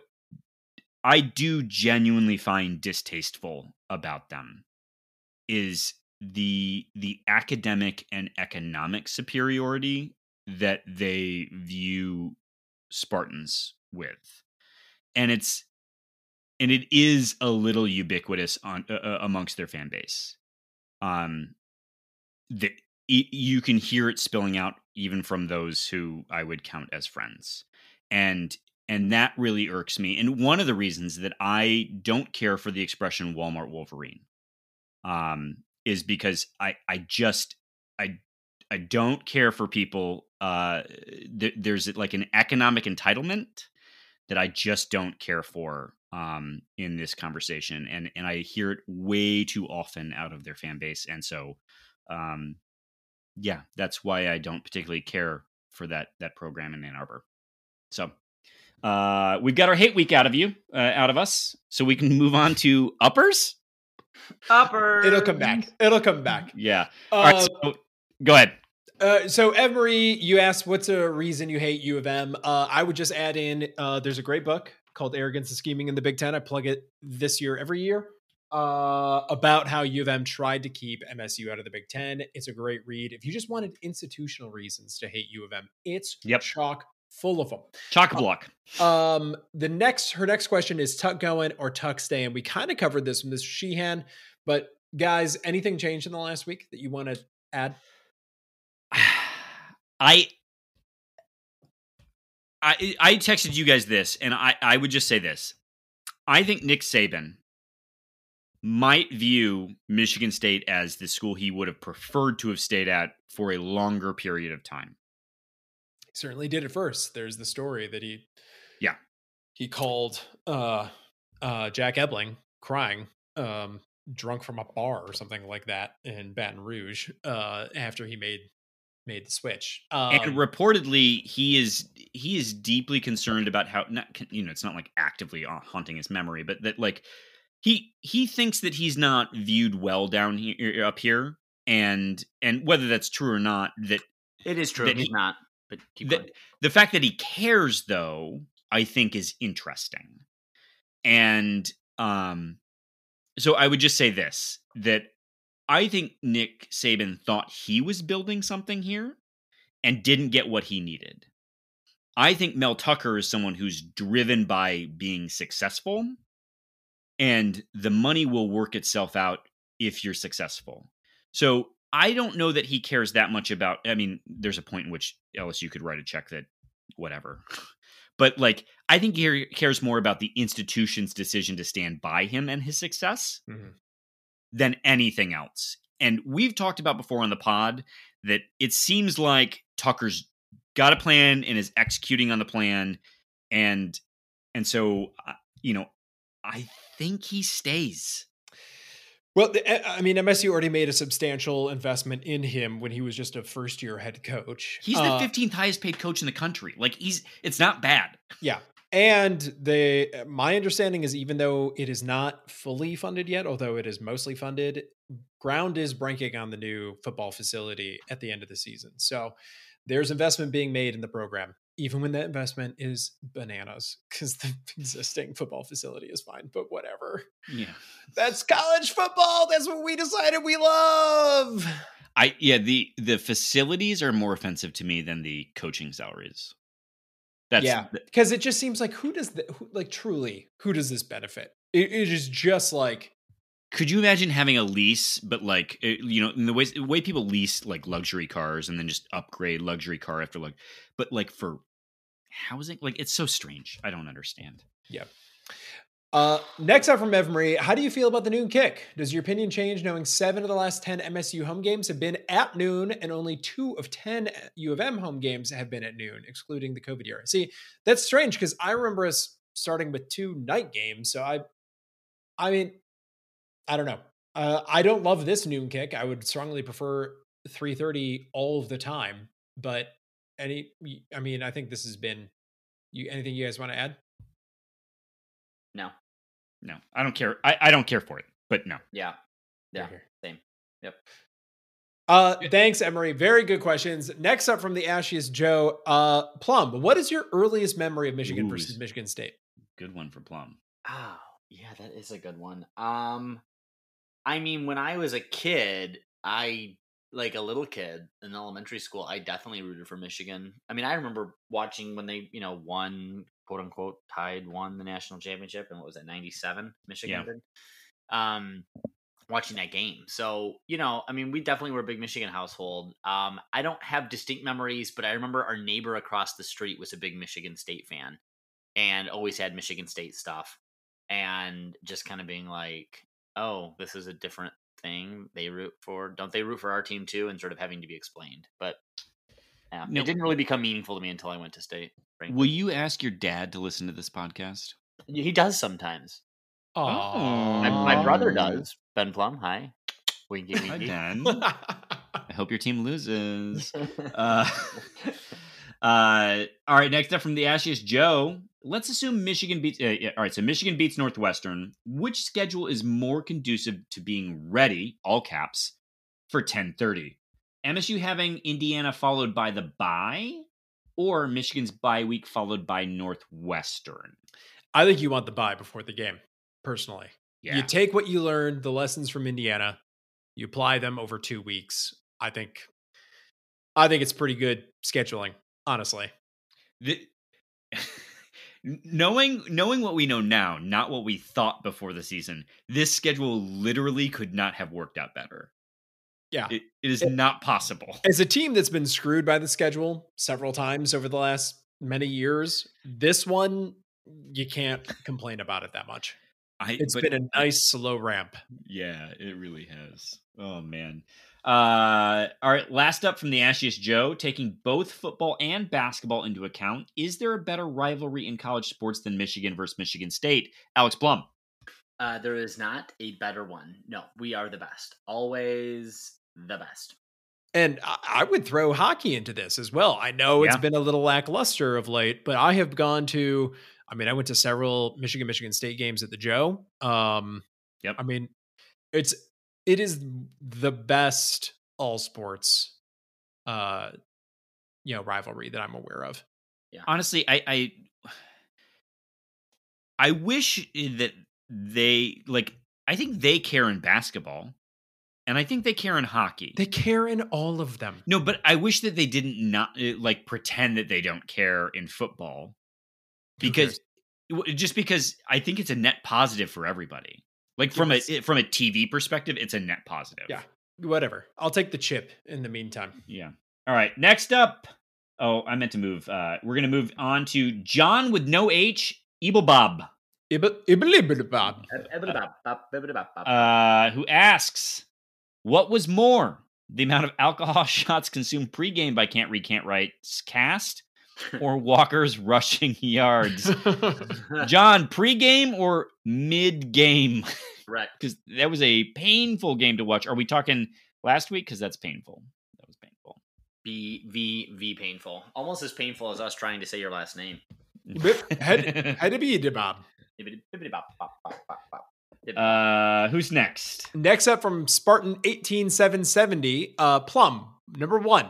i do genuinely find distasteful about them is the the academic and economic superiority that they view Spartans with. And it's and it is a little ubiquitous on uh, amongst their fan base. Um the you can hear it spilling out even from those who I would count as friends. And and that really irks me. And one of the reasons that I don't care for the expression Walmart Wolverine um is because I I just I I don't care for people. Uh, th- there's like an economic entitlement that I just don't care for um, in this conversation, and and I hear it way too often out of their fan base, and so um, yeah, that's why I don't particularly care for that that program in Ann Arbor. So uh, we've got our hate week out of you, uh, out of us, so we can move on to uppers. Upper. It'll come back. It'll come back. Yeah. All right. Uh, So go ahead. Uh, so Emery, you asked what's a reason you hate U of M. Uh, I would just add in uh, there's a great book called Arrogance and Scheming in the Big Ten. I plug it this year every year. uh, about how U of M tried to keep MSU out of the Big Ten. It's a great read. If you just wanted institutional reasons to hate U of M, it's Yep. chock full of them. Chock block. Um, the next, her next question is Tuck going or Tuck staying. We kind of covered this with Mr. Sheehan, but guys, anything changed in the last week that you want to add? I I I texted you guys this, and I I would just say this. I think Nick Saban might view Michigan State as the school he would have preferred to have stayed at for a longer period of time. He certainly did it first. There's the story that he, Yeah. he called uh, uh, Jack Ebling crying, um, drunk from a bar or something like that in Baton Rouge uh, after he made made the switch. Um, and reportedly, he is he is deeply concerned about how not you know it's not like actively uh, haunting his memory, but that like he he thinks that he's not viewed well down here up here, and and whether that's true or not, that It is true. That He's he- not. But keep the, going. the fact that he cares though i think is interesting and um so i would just say this that i think nick saban thought he was building something here and didn't get what he needed i think mel tucker is someone who's driven by being successful and the money will work itself out if you're successful so I don't know that he cares that much about. I mean, there's a point in which LSU could write a check that whatever. But like, I think he cares more about the institution's decision to stand by him and his success Mhm. Than anything else. And we've talked about before on the pod that it seems like Tucker's got a plan and is executing on the plan, and and so uh, you know, I think he stays. Well, the- I mean, MSU already made a substantial investment in him when he was just a first year head coach. He's the Uh, 15th highest paid coach in the country. Like he's, it's not bad. Yeah. And the my understanding is even though it is not fully funded yet, although it is mostly funded, ground is breaking on the new football facility at the end of the season. So there's investment being made in the program, even when that investment is bananas, because the existing football facility is fine, but whatever. Yeah. That's college football. That's what we decided we love. I yeah, the the facilities are more offensive to me than the coaching salaries. That's yeah, because it just seems like who does the, Who, like truly, who does this benefit? It, it is just like Could you imagine having a lease, but like it- you know, in the way the way people lease like luxury cars and then just upgrade luxury car after like, but like for housing, like it's so strange. I don't understand. Uh, next up from Emery, how do you feel about the noon kick? Does your opinion change knowing seven of the last 10 MSU home games have been at noon and only two of 10 U of M home games have been at noon, excluding the COVID year? See, that's strange because I remember us starting with two night games. So I, I mean, I don't know. Uh, I don't love this noon kick. I would strongly prefer 3:30 all of the time. But any, I mean, I think this has been. You anything you guys want to add? No. No, I don't care. I, I don't care for it, but no. Yeah. Yeah. Right. Same. Yep. Uh, thanks, Emery. Very good questions. Next up from the Ashiest Joe, uh, Plum. What is your earliest memory of Michigan Ooh, versus Michigan State? Good one for Plum. Oh, yeah, that is a good one. Um, I mean, when I was a kid, I like a little kid in elementary school, I definitely rooted for Michigan. I mean, I remember watching when they, you know, won quote unquote tied won the national championship, and what was it, ninety seven? Michigan Yeah. did. Um, watching that game. So, you know, I mean, we definitely were a big Michigan household. Um, I don't have distinct memories, but I remember our neighbor across the street was a big Michigan State fan and always had Michigan State stuff. And just kind of being like, oh, this is a different thing they root for. Don't they root for our team too? And sort of having to be explained. But yeah, No. it didn't really become meaningful to me until I went to state. frankly. Will you ask your dad to listen to this podcast? He does sometimes. Oh. My, my brother does. Ben Plum, hi. Winky Hi, winky. Dan. I hope your team loses. Uh, uh, all right, next up from the Ashiest Joe. Let's assume Michigan beats. Uh, yeah, all right, so Michigan beats Northwestern. Which schedule is more conducive to being ready, all caps, for 1030? MSU having Indiana followed by the bye, or Michigan's bye week followed by Northwestern? I think you want the bye before the game, personally. Yeah. You take what you learned, the lessons from Indiana, you apply them over two weeks. I think, I think it's pretty good scheduling, honestly. The, knowing knowing what we know now, not what we thought before the season, this schedule literally could not have worked out better. Yeah. It, it is It- not possible. As a team that's been screwed by the schedule several times over the last many years, this one you can't complain about it that much. I, It's been a nice slow ramp. Yeah, it really has. Oh man. Uh, all right. Last up from the Ashiest Joe, taking both football and basketball into account, is there a better rivalry in college sports than Michigan versus Michigan State? Alex Plum. Uh, there is not a better one. No, we are the best. Always the best. And I I would throw hockey into this as well. I know it's been a little lackluster of late, but I have gone to, I mean, I went to several Michigan, Michigan State games at the Joe. Um, Yep. I mean, it's, it is the best all sports, uh, you know, rivalry that I'm aware of. Yeah. Honestly, I, I I wish that they like I think they care in basketball. And I think they care in hockey. They care in all of them. No, but I wish that they didn't not uh, like pretend that they don't care in football, because just because I think it's a net positive for everybody. Like from Yes. a from a TV perspective, it's a net positive. Yeah. Whatever. I'll take the chip in the meantime. yeah. All right, next up. Oh, I meant to move. Uh, we're gonna move on to John with no H, Ebel Bob. Uh, who asks, "What was more, the amount of alcohol shots consumed pregame by Can't Read Can't Write's cast, or Walker's rushing yards?" John, pregame or mid game? Correct. Because that was a painful game to watch. Are we talking last week? Because that's painful. That was painful. B V V painful. Almost as painful as us trying to say your last name. Ibba- had, had to be a bob. Uh, who's next? Next up from Spartan 18770, uh, Plum, number one.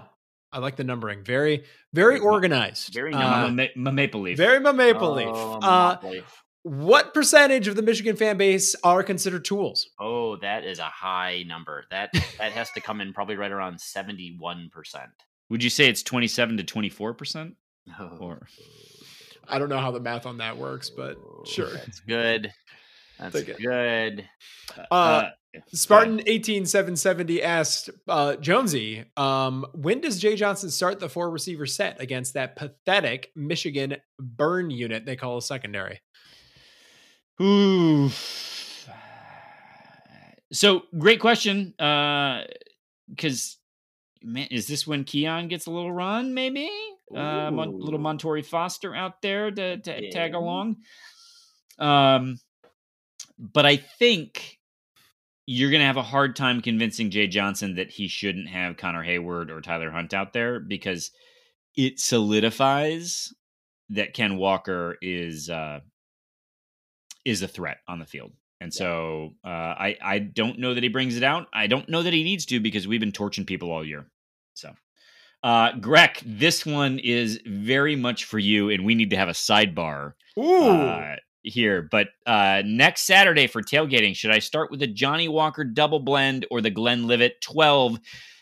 I like the numbering. Very, very Very- organized. very Uh, ma- ma- Maple Leaf. very my maple leaf. Oh, Uh, Maple Leaf. what percentage of the Michigan fan base are considered tools? Oh, that is a high number. That that has to come in probably right around seventy one percent. Would you say it's twenty-seven to twenty-four percent? Or I don't know how the math on that works, but sure. That's good. That's Take good. Uh, Spartan 18770 asked uh, Jonesy, um, when does Jay Johnson start the four receiver set against that pathetic Michigan burn unit they call a secondary? Ooh. So great question. Uh, because man, is this when Keon gets a little run? Maybe uh, Mon- little Montorie Foster out there to, to tag along. Um, but I think you're gonna have a hard time convincing Jay Johnson that he shouldn't have Connor Heyward or Tyler Hunt out there because it solidifies that Ken Walker is uh, is a threat on the field. And so uh, I I don't know that he brings it out. I don't know that he needs to because we've been torching people all year. So, uh, Greg, this one is very much for you, and we need to have a sidebar Ooh. uh, here. But uh, next Saturday for tailgating, should I start with the Johnnie Walker double blend or the Glenlivet twelve?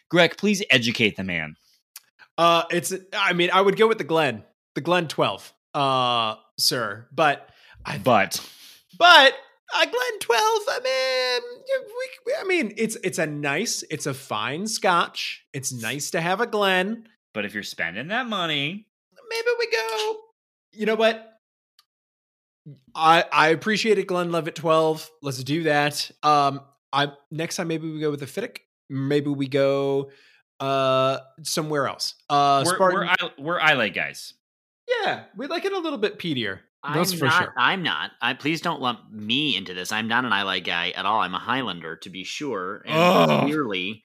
Greg, please educate the man. Uh, it's I mean, I would go with the Glen, the Glen 12, uh, sir. But I But but a Glen 12, I mean, we, I mean, it's it's a nice, it's a fine scotch. It's nice to have a Glen. but if you're spending that money, Maybe we go. You know what? I I appreciated Glenlivet 12. Let's do that. Um, I next time maybe we go with a Fittick. Maybe we go uh somewhere else. Uh we're Spartan. we're, I, we're Islay guys. yeah, we like it a little bit peatier. That's I'm for not, sure. I'm not. I please don't lump me into this. I'm not an Islay guy at all. I'm a Highlander to be sure, and clearly,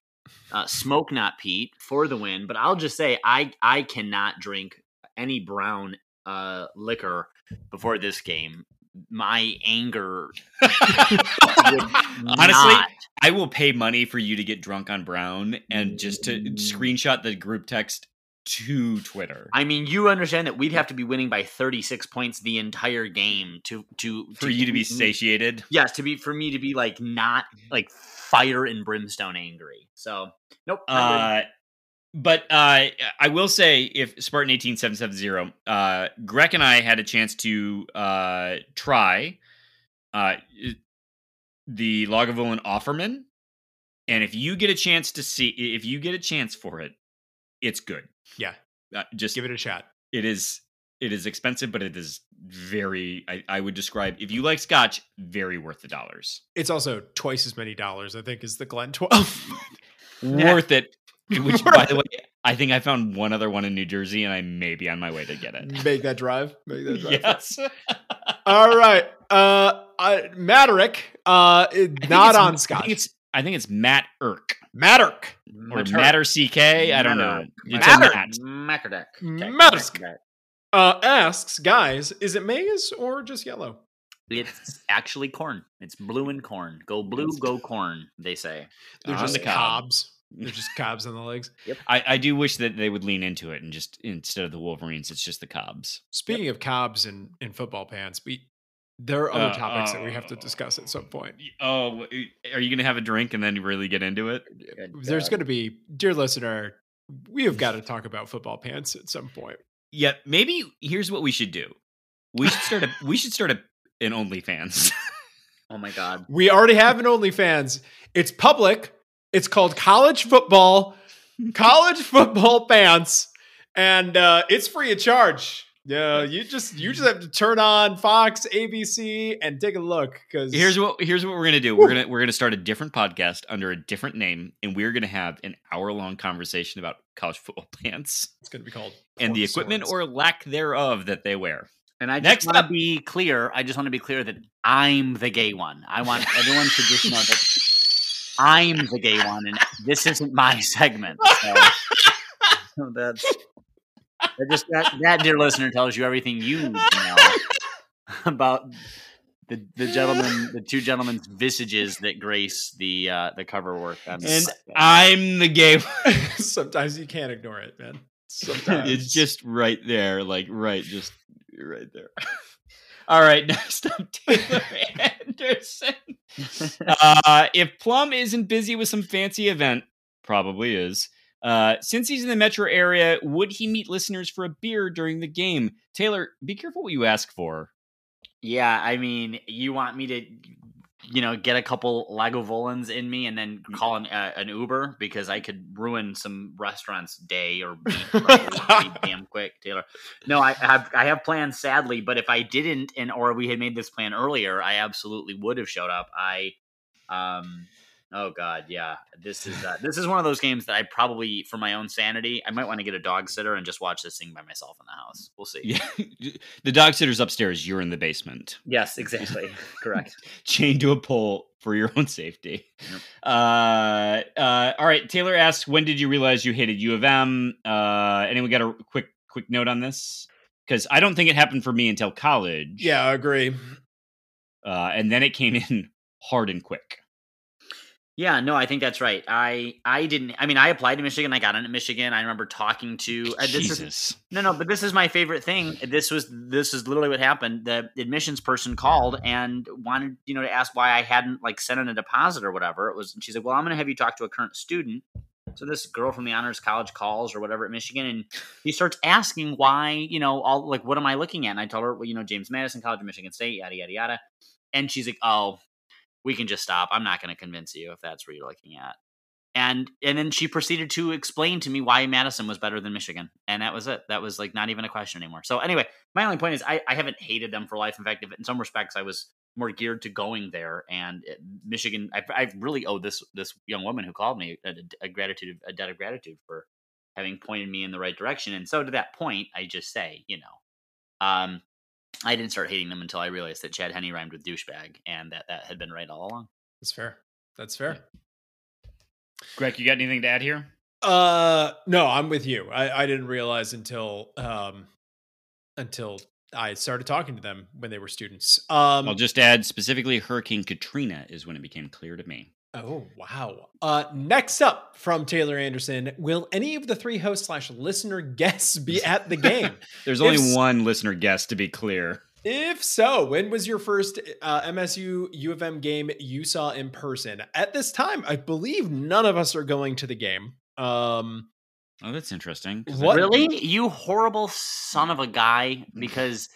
uh, smoke not peat for the win. But I'll just say I I cannot drink any brown uh, liquor before this game. My anger Honestly, I will pay money for you to get drunk on Brown and just to screenshot the group text to Twitter. I mean, you understand that we'd have to be winning by 36 points the entire game to to for you to be satiated. Yes, to be for me to be like not like fire and brimstone angry. So nope. Uh, but uh, I will say, if Spartan eighteen seven seven zero, uh, Greg and I had a chance to uh, try uh, the Lagavulin Offerman, and if you get a chance to see, if you get a chance for it, it's good. Yeah, uh, just give it a shot. It is it is expensive, but it is very. I, I would describe if you like Scotch, very worth the dollars. It's also twice as many dollars, I think, as the Glen Twelve. worth it which, by the way, I think I found one other one in New Jersey, and I may be on my way to get it. Make that drive. Make that drive. Yes. All right. Uh, I, Maverick, uh, not on Scotch. I think it's I think it's Matt Irk. Matt Irk. Or Matter CK. I don't know. It's Matter. a Matt. Matter. Uh, asks, guys, is it maize or just yellow? It's actually corn. It's blue and corn. Go blue, go corn. They say. They're just the cobs. They're just cobs on the legs. Yep. I, I do wish that they would lean into it and just instead of the Wolverines, it's just the cobs. Speaking yep. of cobs and in football pants, we there are other uh, topics uh, that we have to discuss at some point. Oh, are you going to have a drink and then really get into it? There's going to be, dear listener, we have got to talk about football pants at some point. Yeah, maybe here's what we should do. We should start a we should start a an OnlyFans. oh my god. We already have an OnlyFans. It's public. It's called College Football, College Football Pants, and uh, it's free of charge. Yeah, you just you just have to turn on Fox, ABC, and take a look. Because here's what here's what we're gonna do. We're gonna we're gonna start a different podcast under a different name, and we're gonna have an hour long conversation about college football pants. It's gonna be called and the equipment swords. or lack thereof that they wear. And I just want to be clear. I just want to be clear that I'm the gay one. I want everyone to just know that I'm the gay one, and this isn't my segment. So, so that's that just that, that, dear listener, tells you everything you need to know about the the gentleman, the two gentlemen's visages that grace the uh, the cover work. and I'm the gay. Sometimes you can't ignore it, man. Sometimes it's just right there, like right, just right there. All right, next up, Taylor Anderson. Uh, if Plum isn't busy with some fancy event, probably is. Uh, since he's in the metro area, would he meet listeners for a beer during the game? Taylor, be careful what you ask for. Yeah, I mean, you want me to you know, get a couple Lagavulins in me and then call an, uh, an Uber because I could ruin some restaurant's day or damn quick, Taylor. No, I have I have plans sadly, but if I didn't and or we had made this plan earlier, I absolutely would have showed up. I um Oh God, yeah. This is uh, this is one of those games that I probably, for my own sanity, I might want to get a dog sitter and just watch this thing by myself in the house. We'll see. Yeah, the dog sitter's upstairs. You're in the basement. Yes, exactly. Correct. Chained to a pole for your own safety. Yep. Uh, uh, all right. Taylor asks, "When did you realize you hated U of M?" Uh, anyone got a quick quick note on this? Because I don't think it happened for me until college. Yeah, I agree. Uh, and then it came in hard and quick. Yeah, no, I think that's right. I I didn't. I mean, I applied to Michigan. I got into Michigan. I remember talking to uh, Jesus. Is, no, no, but this is my favorite thing. This was this is literally what happened. The admissions person called and wanted you know to ask why I hadn't like sent in a deposit or whatever. It was. And she's like, "Well, I'm going to have you talk to a current student." So this girl from the honors college calls or whatever at Michigan, and he starts asking why you know all like what am I looking at? And I told her, well, you know, James Madison College of Michigan State, yada yada yada. And she's like, "Oh, we can just stop. I'm not going to convince you if that's what you're looking at. And and then she proceeded to explain to me why Madison was better than Michigan, and that was it. That was like not even a question anymore. So anyway, my only point is I, I haven't hated them for life. In fact, in some respects I was more geared to going there, and it, Michigan, I, I really owe this this young woman who called me a, a gratitude, a debt of gratitude for having pointed me in the right direction. And so to that point, I just say, you know, um, I didn't start hating them until I realized that Chad Henne rhymed with douchebag, and that that had been right all along. That's fair. That's fair. Greg, you got anything to add here? Uh, no, I'm with you. I, I didn't realize until um until I started talking to them when they were students. Um, I'll just add specifically Hurricane Katrina is when it became clear to me. Oh wow! Uh, next up from Taylor Anderson, will any of the three host slash listener guests be at the game? There's If only s- one listener guest to be clear. if so, when was your first uh, MSU U of M game you saw in person? At this time, I believe none of us are going to the game. Um, Oh, that's interesting. What- Really? You horrible son of a guy. Because,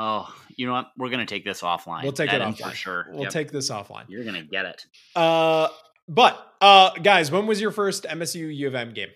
oh, you know what? We're going to take this offline. we'll take That it is offline For sure. We'll Yep. take this offline. You're going to get it. Uh, but uh, guys, when was your first MSU U of M game?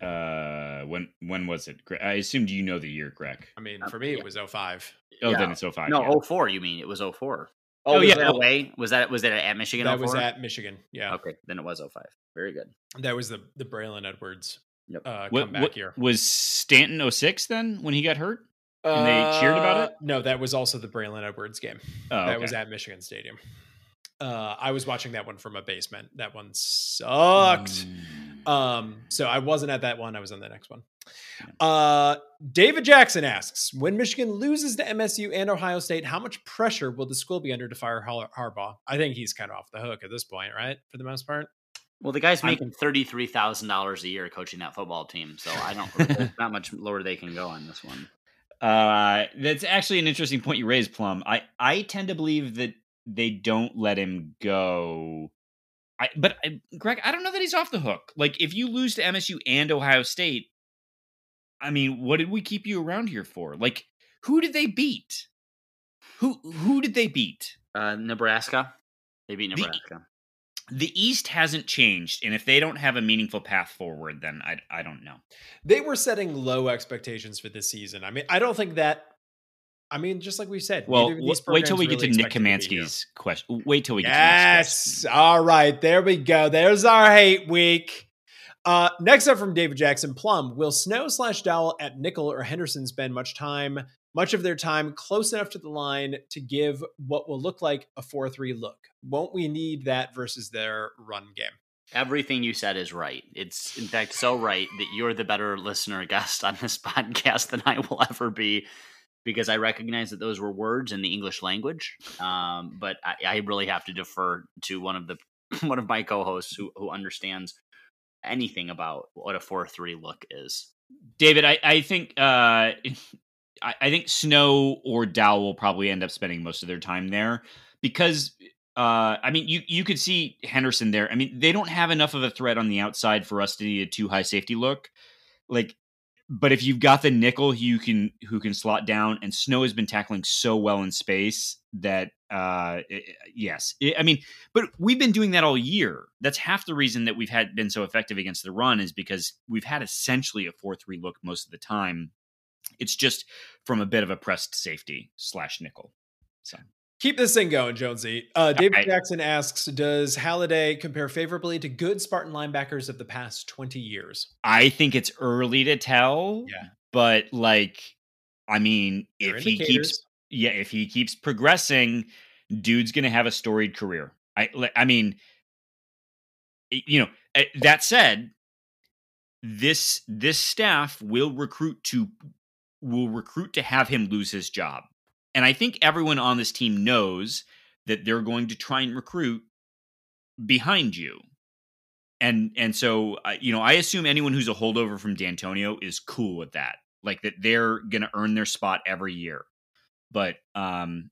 Uh, when when was it? I assumed you know the year, Greg. I mean, Uh, for me, yeah. it was 05. Oh, Yeah. then it's 05. No, yeah. oh four. you mean. It was 04. Oh, was yeah, that oh. away? Was that was that at Michigan? that was at Michigan. Yeah, Okay, then it was 05. Very good. that was the the Braylon Edwards Yep. uh, What- comeback what- year. was Stanton 06 then when he got hurt? And they cheered about Uh, it? No, that was also the Braylon Edwards game. Oh, That okay. was at Michigan Stadium. Uh, I was watching that one from a basement. That one sucked. Mm. Um, so I wasn't at that one. I was on the next one. Uh, David Jackson asks, when Michigan loses to MSU and Ohio State, how much pressure will the school be under to fire Har- Harbaugh? I think he's kind of off the hook at this point, right? For the most part. Well, the guy's making thirty three thousand dollars a year coaching that football team, so I don't. there's not much lower they can go on this one. Uh, that's actually an interesting point you raised, Plum. I I tend to believe that they don't let him go. I but I, Greg, I don't know that he's off the hook. Like if you lose to MSU and Ohio State, I mean, what did we keep you around here for? Like who did they beat? Who who did they beat? Uh, Nebraska, they beat Nebraska. The East hasn't changed, and if they don't have a meaningful path forward, then I I don't know. They were setting low expectations for this season. I mean, I don't think that. I mean, just like we said, Well, w- wait till we programs get to Nick. Kamansky's question. Wait till we get to Nick's Yes. question. All right. There we go. There's our hate week. Uh, next up from David Jackson Plum. Will Snow slash Dowell at Nickel or Henderson spend much time, much of their time close enough to the line to give what will look like a 4 3 look? Won't we need that versus their run game? Everything you said is right. It's in fact so right that you're the better listener guest on this podcast than I will ever be, because I recognize that those were words in the English language. Um, but I, I really have to defer to one of the one of my co-hosts who who understands anything about what a four three look is. David, I, I think uh, I, I think Snow or Dowell probably end up spending most of their time there because uh, I mean you you could see Henderson there. I mean they don't have enough of a threat on the outside for us to need a too high safety look. Like, but if you've got the nickel who you can who can slot down, and Snow has been tackling so well in space that uh, i- yes, I I mean but we've been doing that all year. That's half the reason that we've had been so effective against the run is because we've had essentially a four three look most of the time. It's just from a bit of a pressed safety slash nickel. So Keep this thing going, Jonesy. Uh, David right. Jackson asks Does Haladay compare favorably to good Spartan linebackers of the past 20 years? I think it's early to tell. Yeah. But like, I mean, They're if he keeps yeah, if he keeps progressing, dude's gonna have a storied career. I I mean, you know. eh, That said, this this staff will recruit to will recruit to have him lose his job, and I think everyone on this team knows that they're going to try and recruit behind you. And and so uh, you know, I assume anyone who's a holdover from D'Antonio is cool with that, like that they're going to earn their spot every year but um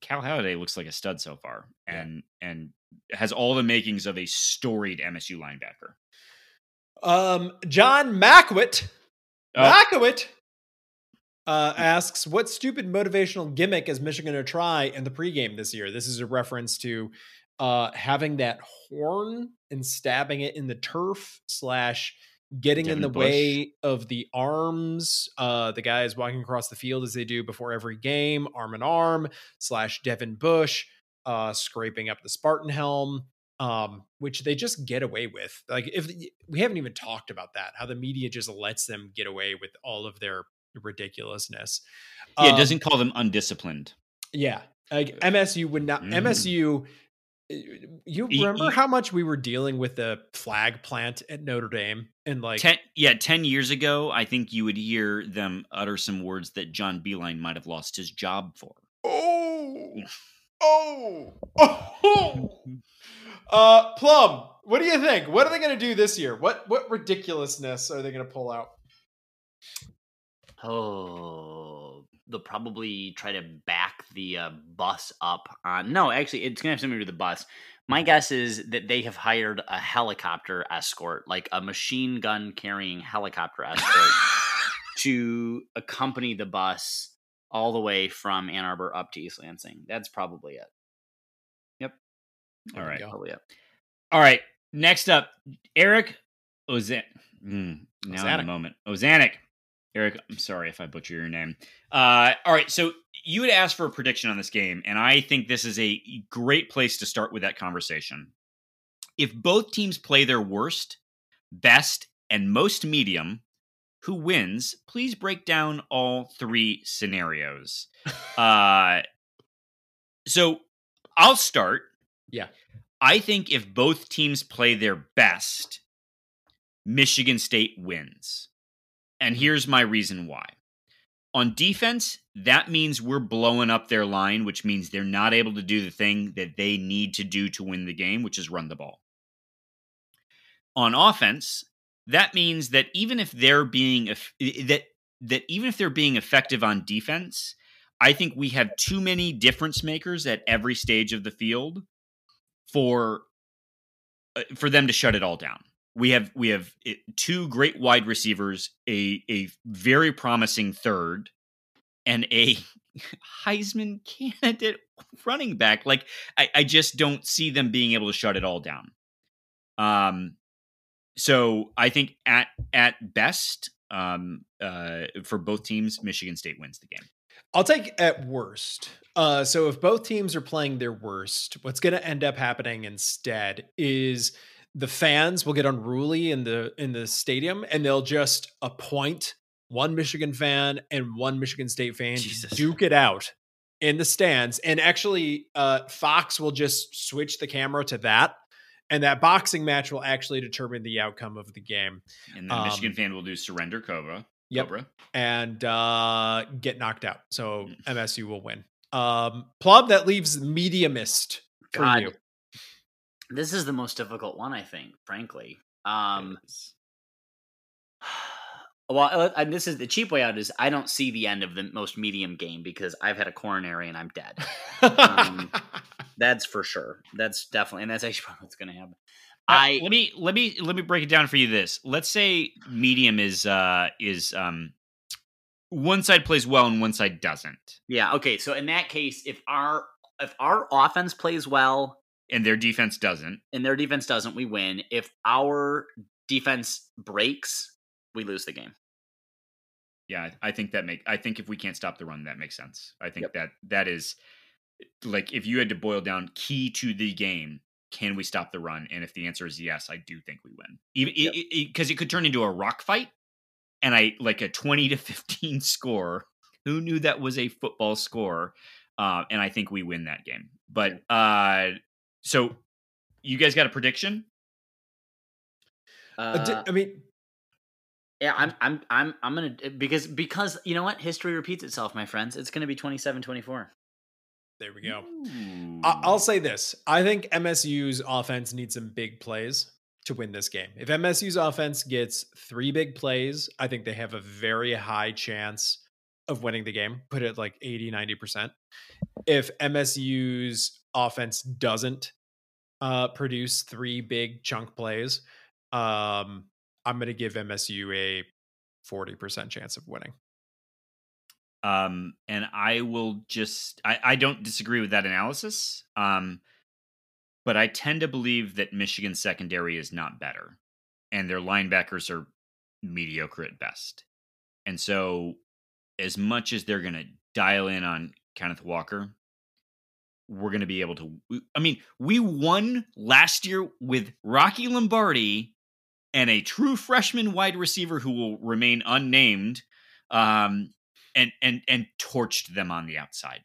Cal Haladay looks like a stud so far Yeah. and and has all the makings of a storied MSU linebacker. Um, John Mackwit, Oh. Mackwit uh, asks, "What stupid motivational gimmick is Michigan to try in the pregame this year?" This is a reference to uh, having that horn and stabbing it in the turf slash getting in the Bush. way of the arms. Uh, the guys walking across the field as they do before every game, arm in arm slash Devin Bush uh, scraping up the Spartan helm um, which they just get away with. Like if we haven't even talked about that, how the media just lets them get away with all of their ridiculousness. Yeah, it Um, doesn't call them undisciplined. Yeah, like MSU would not. Mm. MSU. uh, You remember how much we were dealing with the flag plant at Notre Dame and like ten, yeah, ten years ago, I think you would hear them utter some words that John Beilein might have lost his job for. oh Oh, oh. Uh, Plum, what do you think? What are they going to do this year? What what ridiculousness are they going to pull out? Oh, they'll probably try to back the uh, bus up on. No, actually, it's gonna have something to do with the bus. My guess is that they have hired a helicopter escort, like a machine gun carrying helicopter escort, to accompany the bus all the way from Ann Arbor up to East Lansing. That's probably it. Yep. All right. Probably it. All right. Next up, Eric Ozan. Mm, now in a moment. Ozanic. Eric, I'm sorry if I butcher your name. Uh, all right. So you had asked for a prediction on this game, and I think this is a great place to start with that conversation. If both teams play their worst, best, and most medium, who wins? Please break down all three scenarios. uh, so I'll start. Yeah. I think if both teams play their best, Michigan State wins. And here's my reason why. On defense, that means we're blowing up their line, which means they're not able to do the thing that they need to do to win the game, which is run the ball. On offense, that means that even if they're being that that even if they're being effective on defense, I think we have too many difference makers at every stage of the field for uh, for them to shut it all down. We have we have uh, two great wide receivers, a a very promising third, and a Heisman candidate running back. Like I, I just don't see them being able to shut it all down. Um, so I think at at best, um, uh, for both teams, Michigan State wins the game. I'll take at worst. Uh, so if both teams are playing their worst, what's going to end up happening instead is the fans will get unruly in the in the stadium, and they'll just appoint one Michigan fan and one Michigan State fan Jesus. duke it out in the stands. And actually, uh, Fox will just switch the camera to that, and that boxing match will actually determine the outcome of the game. And the Um, Michigan fan will do surrender Cobra. Yep. Cobra. and uh, get knocked out. So MSU will win. Um, Plum, that leaves mediumist for God, you. This is the most difficult one, I think, frankly. Um, well, uh, and this is the cheap way out is I don't see the end of the most medium game because I've had a coronary and I'm dead. um, That's for sure. That's definitely, and that's actually probably what's going to happen. I I let me let me let me break it down for you. This let's say medium is uh is um one side plays well and one side doesn't, yeah okay. So in that case, if our if our offense plays well and their defense doesn't. and their defense doesn't, we win. If our defense breaks, we lose the game. Yeah, I think that make I think if we can't stop the run, that makes sense. I think Yep. that that is like if you had to boil down key to the game, can we stop the run? And if the answer is yes, I do think we win. Even Yep. because it, could turn into a rock fight, and I like a twenty to fifteen score. Who knew that was a football score? Uh, and I think we win that game. But uh, so you guys got a prediction? Uh, di- I mean, yeah, I'm, I'm, I'm, I'm gonna because because you know what, history repeats itself, my friends. It's gonna be 27-24. there we go. I- I'll say this: I think MSU's offense needs some big plays to win this game. If MSU's offense gets three big plays, I think they have a very high chance of winning the game. Put it like 80, 90%. If MSU's offense doesn't uh, produce three big chunk plays, um, I'm going to give MSU a 40% chance of winning. um, and I will just I, I don't disagree with that analysis. Um, but I tend to believe that Michigan's secondary is not better, and their linebackers are mediocre at best. And so, as much as they're going to dial in on Kenneth Walker, we're going to be able to. I mean, we won last year with Rocky Lombardi and a true freshman wide receiver who will remain unnamed. Um, and and and torched them on the outside.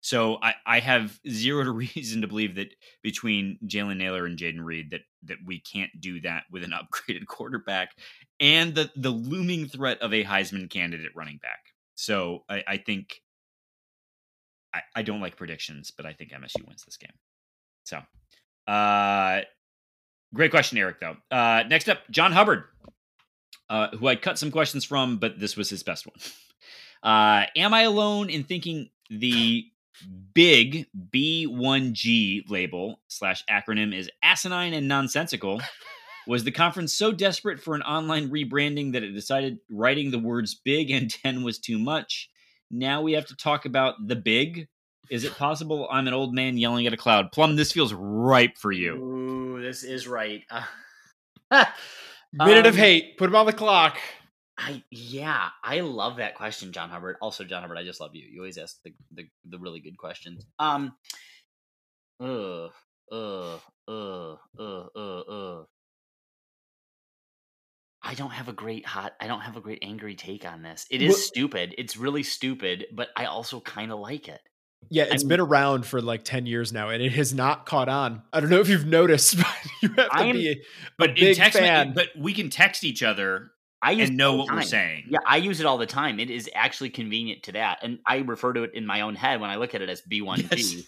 So I, I have zero reason to believe that between Jalen Nailor and Jayden Reed that that we can't do that with an upgraded quarterback and the the looming threat of a Heisman candidate running back. So I, I think I, I don't like predictions, but I think MSU wins this game. So, uh, great question, Eric. Though. Uh, next up, John Hubbard, uh, who I cut some questions from, but this was his best one. Uh, am I alone in thinking the big B1G label slash acronym is asinine and nonsensical? Was the conference so desperate for an online rebranding that it decided writing the words big and 10 was too much? Now we have to talk about the big. Is it possible I'm an old man yelling at a cloud? Plum, this feels ripe for you. Ooh, this is right. Minute of Um, hate. Put him on the clock. I yeah, I love that question, John Hubbard. Also, John Hubbard, I just love you. You always ask the the, the really good questions. Um, uh, uh, uh, uh, uh, uh. I don't have a great hot. I don't have a great angry take on this. It is Well- stupid. It's really stupid, but I also kind of like it. Yeah, it's I'm- been around for like 10 years now and it has not caught on. I don't know if you've noticed, but you have to I am- be a, But a in big text, fan. but we can text each other I and know what we're saying. Yeah, I use it all the time. It is actually convenient to that, and I refer to it in my own head when I look at it as B1B. Yes.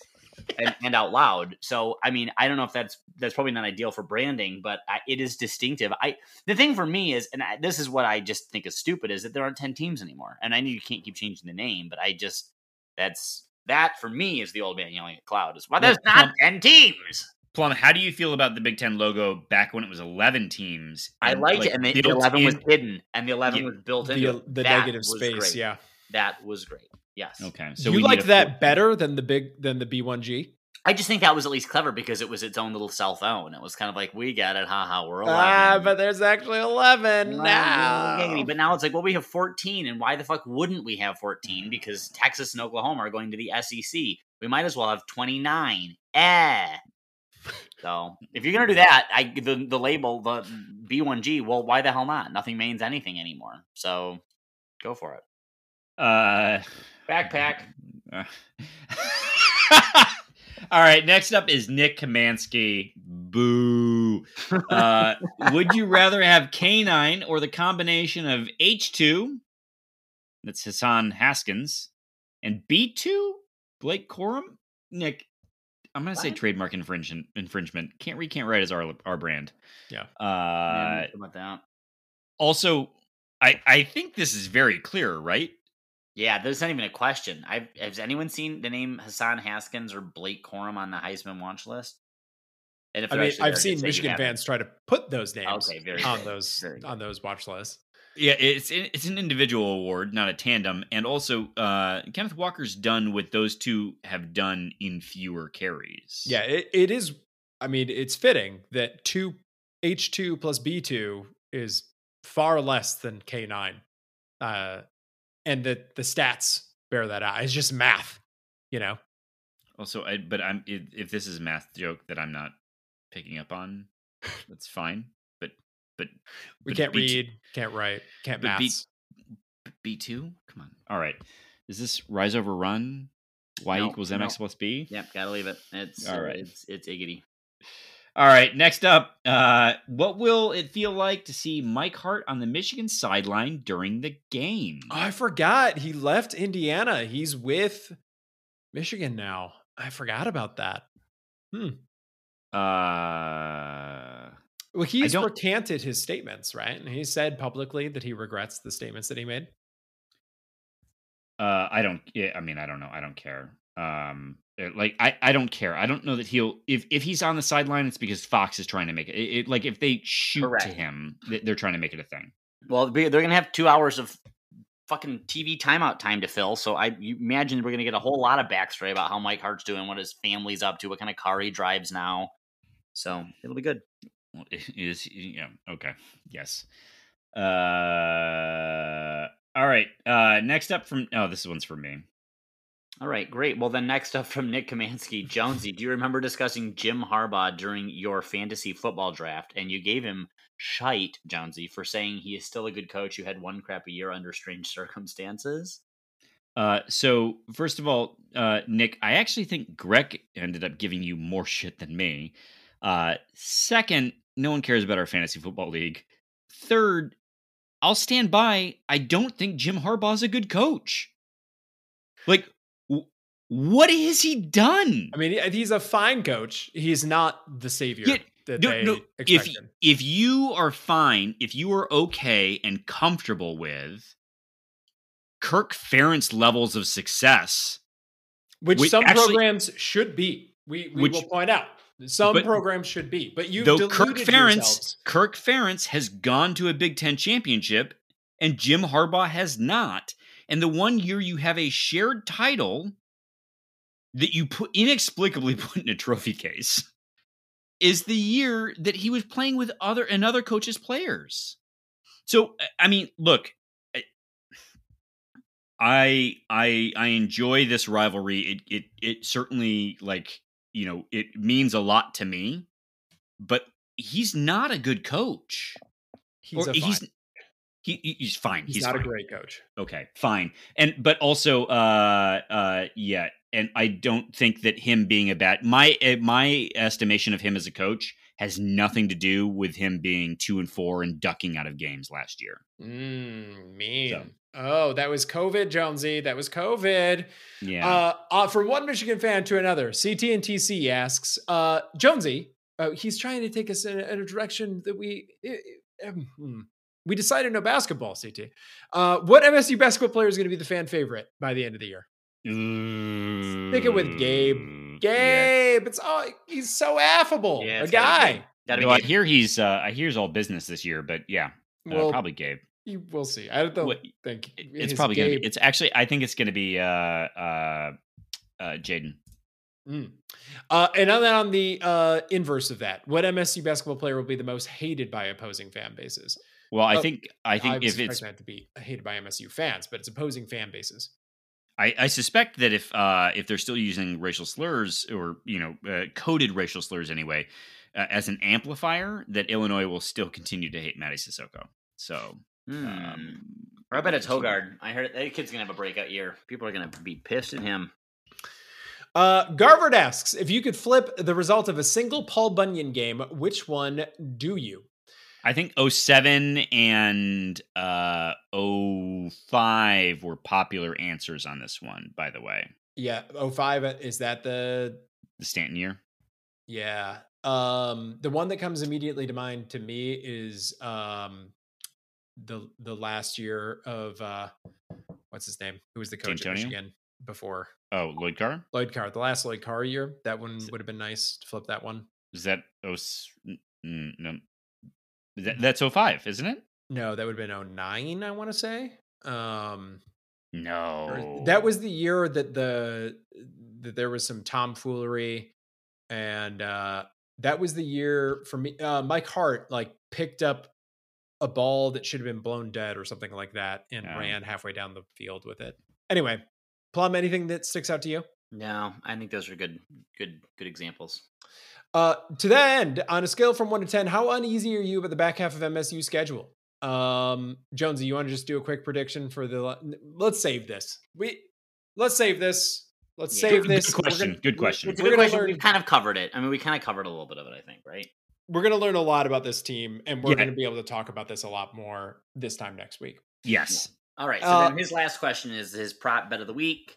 And, and out loud. So, I mean, I don't know if that's that's probably not ideal for branding, but I, it is distinctive. I the thing for me is, and I, this is what I just think is stupid, is that there aren't ten teams anymore, and I know you can't keep changing the name, but I just that's that for me is the old man yelling at cloud. Is why Well, there's not ten teams. Plum, how do you feel about the Big Ten logo back when it was 11 teams? I liked like, it, and the, the built eleven was hidden, and the eleven Yeah, was built into the, the negative space. great. Yeah. That was great. Yes. Okay, so So you need like that 14. better than the big than the B1G? I just think that was at least clever because it was its own little cell phone. It was kind of like, we got it, haha, we're 11. Ah, but there's actually 11 Wow, now. giggity. But now it's like, well, we have 14, and why the fuck wouldn't we have 14? Because Texas and Oklahoma are going to the SEC. We might as well have 29. Eh. So if you're gonna do that, I the the label the B1G. Well, why the hell not? Nothing means anything anymore. So go for it. Uh, Backpack. uh, All right, next up is Nick Kamansky. Boo. Uh, would you rather have K9 or the combination of H2, that's Hassan Haskins, and B2, Blake Corum? Nick, I'm going to say trademark infringement. Infringement. Can't read, can't write as our our brand. Yeah. Uh, Yeah, about that? also, I I think this is very clear, right? Yeah, there's not even a question. I've, has anyone seen the name Hassan Haskins or Blake Corum on the Heisman watch list? And if I mean, I've seen just say you Michigan fans try to put those names Okay, very on good, those very good. on those watch lists. Yeah, it's it's an individual award, not a tandem, and also uh, Kenneth Walker's done what those two have done in fewer carries. Yeah, it, it is. I mean, it's fitting that two H2 plus B2 is far less than K9. Uh, and the the stats bear that out. It's just math, you know? Also, I but I'm if, if this is a math joke that I'm not picking up on, that's fine. But but We but can't B2 read, can't write, can't but B- math. B two. Come on. All right. Is this rise over run? Y No, equals no. mx plus b. Yep, gotta leave it. It's All all right. right. It's it's iggity. All right, next up, uh, what will it feel like to see Mike Hart on the Michigan sideline during the game? Oh, I forgot. He left Indiana. He's with Michigan now. I forgot about that. Hmm. Uh, Well, he's recanted his statements, right? And he said publicly that he regrets the statements that he made. uh, I don't. Yeah, I mean, I don't know. I don't care. Um, uh, like I, I don't care. I don't know that he'll. If if he's on the sideline, it's because Fox is trying to make it. it, it- like if they shoot to him, they- they're trying to make it a thing. Well, they- they're gonna have two hours of fucking TV timeout time to fill. So I imagine we're gonna get a whole lot of backstory about how Mike Hart's doing, what his family's up to, what kind of car he drives now. So it'll be good. Well, it is yeah okay yes. Uh, all right. Uh, next up from oh, this one's for me. All right, great. Well, then next up from Nick Kamansky, Jonesy, do you remember discussing Jim Harbaugh during your fantasy football draft? And you gave him shite, Jonesy, for saying he is still a good coach who had one crappy year under strange circumstances. Uh, so first of all, uh, Nick, I actually think Greg ended up giving you more shit than me. Uh, second, no one cares about our fantasy football league. Third, I'll stand by. I don't think Jim Harbaugh's a good coach. Like, What has he done? I mean, he's a fine coach. He's not the savior Yeah, that no, they no, if if you are fine, if you are okay and comfortable with Kirk Ferentz levels of success, which Wait, some actually- programs should be. We we Which- will point out some but- programs should be, but you though Kirk Ferentz, yourselves. Kirk Ferentz has gone to a Big Ten championship, and Jim Harbaugh has not. And the one year you have a shared title that you put inexplicably put in a trophy case is the year that he was playing with other another coach's players. So I mean, look, I I I enjoy this rivalry. It it it certainly like you know it means a lot to me, but he's not a good coach. He's Or he's he, he- he's fine. He's, He's, not fine. a great coach. Okay, fine. And but also, uh, uh, yeah. And I don't think that him being a bad my uh, my estimation of him as a coach has nothing to do with him being two and four and ducking out of games last year. Mm, mean. So. Oh, that was COVID, Jonesy. That was COVID. Yeah. Uh, uh, from one Michigan fan to another, CT and TC asks, uh, Jonesy, uh, he's trying to take us in a, in a direction that we uh, um, hmm. we decided no basketball. CT, uh, what MSU basketball player is going to be the fan favorite by the end of the year? Stick it with Gabe. Mm, yeah. Gabe, it's oh, he's so affable, Yeah, a it's be guy. Gabe. Gotta No, I hear he's uh, I hear he's all business this year, but yeah, uh, probably Gabe. you, we'll see. I don't What- think It- It's his probably gonna be. It's actually I think it's gonna be uh uh uh Jaden. Mm. Uh, and then on the uh, inverse of that, what MSU basketball player will be the most hated by opposing fan bases? Well, I Oh, think I think would if it's meant to be hated by MSU fans, but it's opposing fan bases. I, I suspect that if uh, if they're still using racial slurs or you know uh, coded racial slurs anyway uh, as an amplifier, that Illinois will still continue to hate Mady Sissoko. So Hmm. um, Or I bet it's Hoggard. I heard that kid's gonna have a breakout year. People are gonna be pissed at him. Uh, Garvard asks if you could flip the result of a single Paul Bunyan game, which one do you? I think 07 and uh, 05 were popular answers on this one. By the way, Yeah, 05, is that the the Stanton year. yeah. Um the one that comes immediately to mind to me is um the the last year of uh what's his name? Who was the coach at Michigan before? Oh, Lloyd Carr. Lloyd Carr, the last Lloyd Carr year. That one would have been nice to flip that one. Is that 0, mm, no? That, that's 05, isn't it? No, that would have been 09, I want to say. Um No, that was the year that the that there was some tomfoolery and uh that was the year for me uh Mike Hart like picked up a ball that should have been blown dead or something like that and Yeah. ran halfway down the field with it. Anyway, Plum, anything that sticks out to you? No, I think those are good, good, good examples. Uh, to that end, on a scale from one to ten, how uneasy are you about the back half of MSU schedule? Um, Jonesy, you want to just do a quick prediction for the? Let's save this. We let's save this. Let's Yeah. save Good- this. good question, gonna- good we're- question. It's a We're good gonna question. learn. We've kind of covered it. I mean, we kind of covered a little bit of it, I think, right? We're gonna learn a lot about this team, and we're Yeah. gonna be able to talk about this a lot more this time next week. yes. All right. So Uh, then his last question is his prop bet of the week.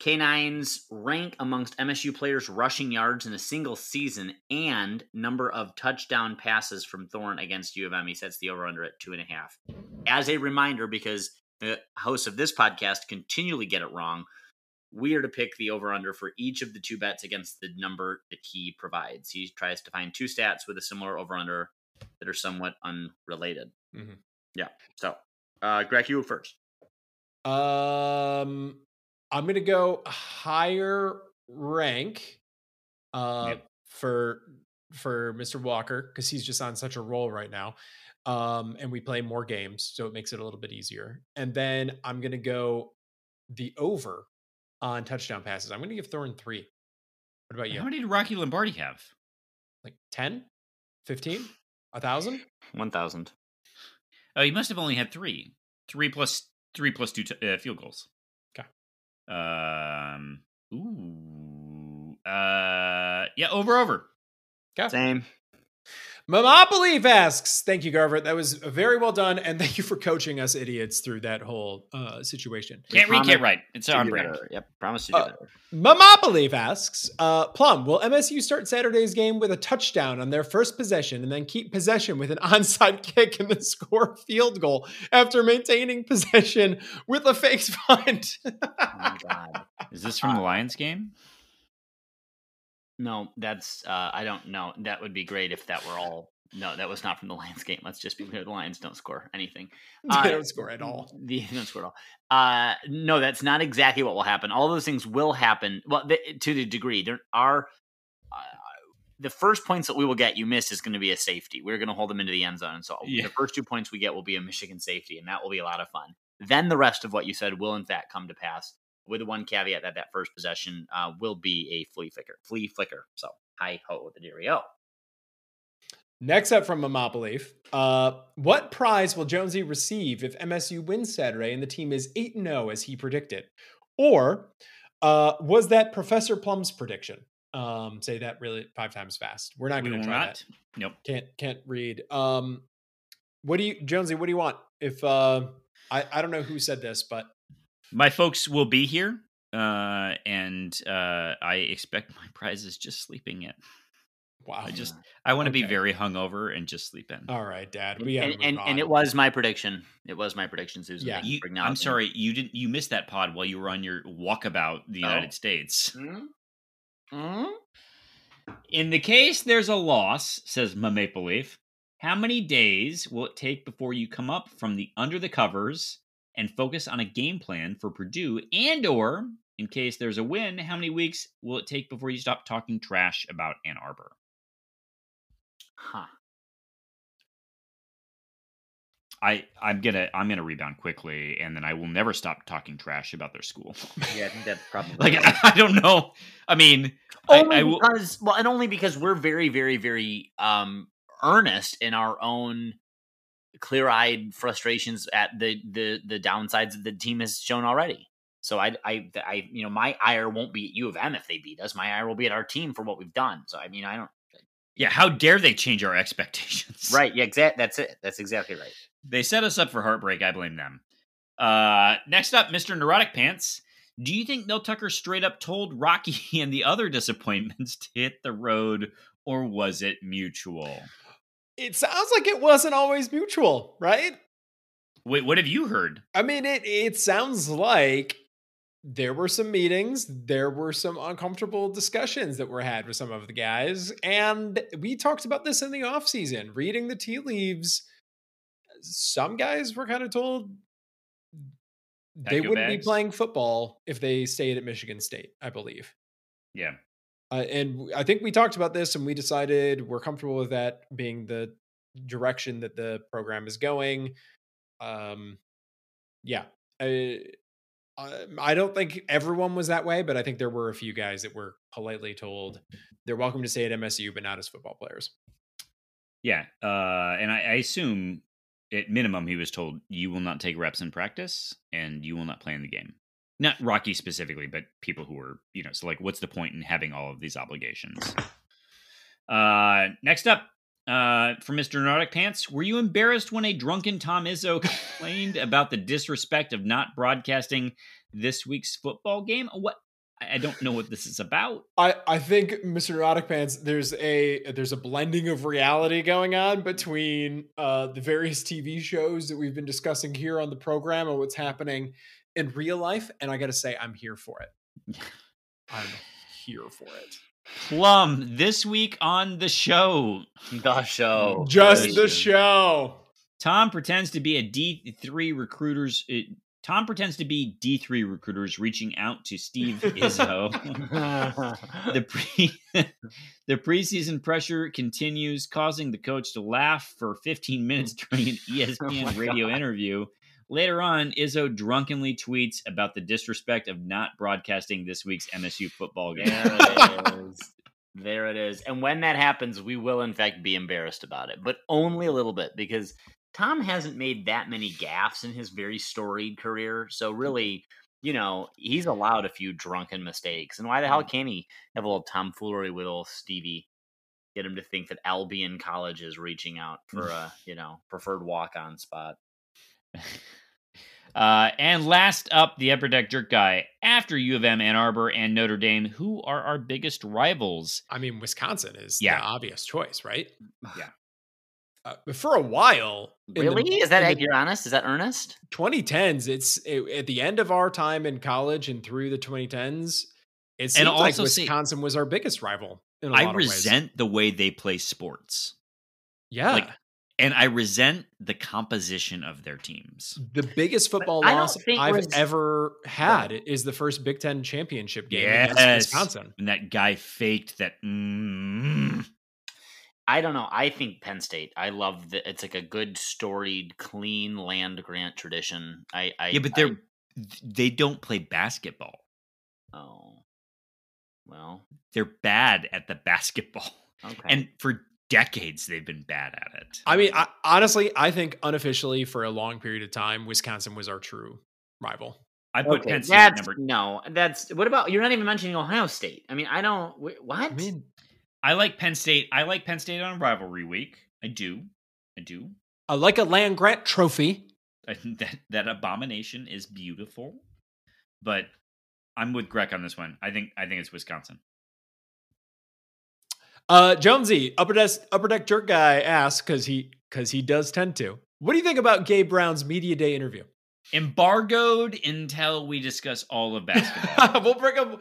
K9's rank amongst MSU players rushing yards in a single season and number of touchdown passes from Thorne against U of M. He sets the over under at two and a half. As a reminder, because the hosts of this podcast continually get it wrong, we are to pick the over under for each of the two bets against the number that he provides. He tries to find two stats with a similar over under that are somewhat unrelated. Mhm. Yeah. So, uh, Greg, you first. Um, I'm gonna go higher rank, uh, Yep. for for Mr. Walker because he's just on such a roll right now. Um, and we play more games, so it makes it a little bit easier. And then I'm gonna go the over on touchdown passes. I'm gonna give Thorne three. What about you? How many did Rocky Lombardi have? Like 10, 15, a thousand? 1,000. Oh, he must have only had three. Three plus three plus two t- uh, field goals. 'Kay. Um. Ooh. Uh. Yeah. Over. Over. Okay. Same. Mama Believe asks, thank you, Garver. That was very well done. And thank you for coaching us idiots through that whole uh, situation. Can't read, can't write. It's to on brand. Yep, promise to do Uh, better. Mama Believe asks, uh, Plum, will MSU start Saturday's game with a touchdown on their first possession and then keep possession with an onside kick and then score a field goal after maintaining possession with a fake punt? Oh my god. Is this from the Lions game? No, that's uh, I don't know. That would be great if that were all. No, that was not from the Lions game. Let's just be clear: the Lions don't score anything. they Uh, don't score at all. The, they don't score at all. Uh, no, that's not exactly what will happen. All those things will happen. Well, the, to the degree there are. Uh, the first points that we will get, you missed, is going to be a safety. We're going to hold them into the end zone. So Yeah. the first two points we get will be a Michigan safety, and that will be a lot of fun. Then the rest of what you said will, in fact, come to pass. With the one caveat that that first possession uh, will be a flea flicker. Flea flicker. So hi ho with the deario. Next up from Mama Believe, uh, what prize will Jonesy receive if MSU wins Saturday and the team is 8 0 as he predicted? Or uh, was that Professor Plum's prediction? Um, say that really five times fast. We're not going to try not. Nope. Can't can't read. Um, what do you, Jonesy? What do you want? If uh, I I don't know who said this, but My folks will be here, uh, and uh, I expect my prize is just sleeping in. wow. I just I want to be Okay. very hungover and just sleep in. all right, Dad. We and, and, and it was my prediction. It was my prediction, Susan. Yeah. You You, I'm acknowledging. sorry, you didn't. You missed that pod while you were on your walkabout the Oh. United States. Hmm? Hmm? In the case there's a loss, says my Maple Leaf, how many days will it take before you come up from the under the covers and focus on a game plan for Purdue? And or in case there's a win, how many weeks will it take before you stop talking trash about Ann Arbor? Huh. I I'm gonna I'm gonna rebound quickly, and then I will never stop talking trash about their school. Yeah, I think that's probably like I, I don't know. I mean, only I will. because well, and only because we're very, very, very um earnest in our own clear-eyed frustrations at the the the downsides that the team has shown already. So I, I, I, you know, my ire won't be at U of M if they beat us. My ire will be at our team for what we've done. So I mean, I don't. Yeah, how dare they change our expectations? Right. Yeah. Exact. That's it. That's exactly right. They set us up for heartbreak. I blame them. Uh, next up, Mr. Neurotic Pants. Do you think Mel Tucker straight up told Rocky and the other disappointments to hit the road, or was it mutual? It sounds like it wasn't always mutual, right? Wait, what have you heard? I mean, it it sounds like there were some meetings, there were some uncomfortable discussions that were had with some of the guys, and we talked about this in the off season. Reading the tea leaves, some guys were kind of told they wouldn't be playing football if they stayed at Michigan State, I believe. Yeah. Uh, and I think we talked about this, and we decided we're comfortable with that being the direction that the program is going. Um, yeah, I, I I don't think everyone was that way, but I think there were a few guys that were politely told they're welcome to stay at MSU, but not as football players. Yeah. Uh, and I, I assume at minimum he was told you will not take reps in practice and you will not play in the game. Not Rocky specifically, but people who were, you know, so like what's the point in having all of these obligations? Uh next up, uh from Mr. Neurotic Pants, were you embarrassed when a drunken Tom Izzo complained about the disrespect of not broadcasting this week's football game? What I I don't know what this is about. I, I think Mr. Neurotic Pants, there's a there's a blending of reality going on between uh, the various TV shows that we've been discussing here on the program and what's happening in real life, and I got to say, I'm here for it. I'm here for it. Plum, this week on the show, The show. Just the show. Tom pretends to be a D3 recruiters. uh, Tom pretends to be D3 recruiters reaching out to Steve Izzo. the pre the preseason pressure continues, causing the coach to laugh for 15 minutes during an ESPN my radio God. interview. Later on, Izzo drunkenly tweets about the disrespect of not broadcasting this week's MSU football game. There it is. There it is. And when that happens, we will in fact be embarrassed about it, but only a little bit because Tom hasn't made that many gaffes in his very storied career. So really, you know, he's allowed a few drunken mistakes. And why the hell mm. can't he have a little tomfoolery with old Stevie? get him to think that Albion College is reaching out for a you know preferred walk on spot. Uh, and last up, the Upper Deck Jerk Guy. After U of M, Ann Arbor, and Notre Dame, who are our biggest rivals? I mean, Wisconsin is Yeah. the obvious choice, right? Yeah. Uh, for a while, in the- Really? is that in Ed? the You're honest? Is that earnest? 2010s? It's it, at the end of our time in college and through the 2010s. It seems And like also see- Wisconsin was our biggest rival. In a I lot of ways. I resent the way they play sports. Yeah, like- And I resent the composition of their teams. the biggest football I don't loss I've Wis- ever had is the first Big Ten championship game against Wisconsin. And that guy faked that. Mm, I don't know. I think Penn State. I love that. It's like a good, storied, clean land grant tradition. I, I yeah, but they're they don't play basketball. oh, well, They're bad at the basketball, okay. and for decades they've been bad at it. I mean, I, honestly, I think unofficially for a long period of time, Wisconsin was our true rival. I put Okay, Penn State that's number. no. That's what about? You're not even mentioning Ohio State. I mean, I don't. What? I mean, I like Penn State. I like Penn State on rivalry week. I do. I do. I like a land grant trophy. I think that that abomination is beautiful, but I'm with Greg on this one. I think I think it's Wisconsin. Uh, Jonesy, upper deck, upper deck jerk guy asks because he because he does tend to. What do you think about Gabe Brown's media day interview? Embargoed until we discuss all of basketball. we'll bring up.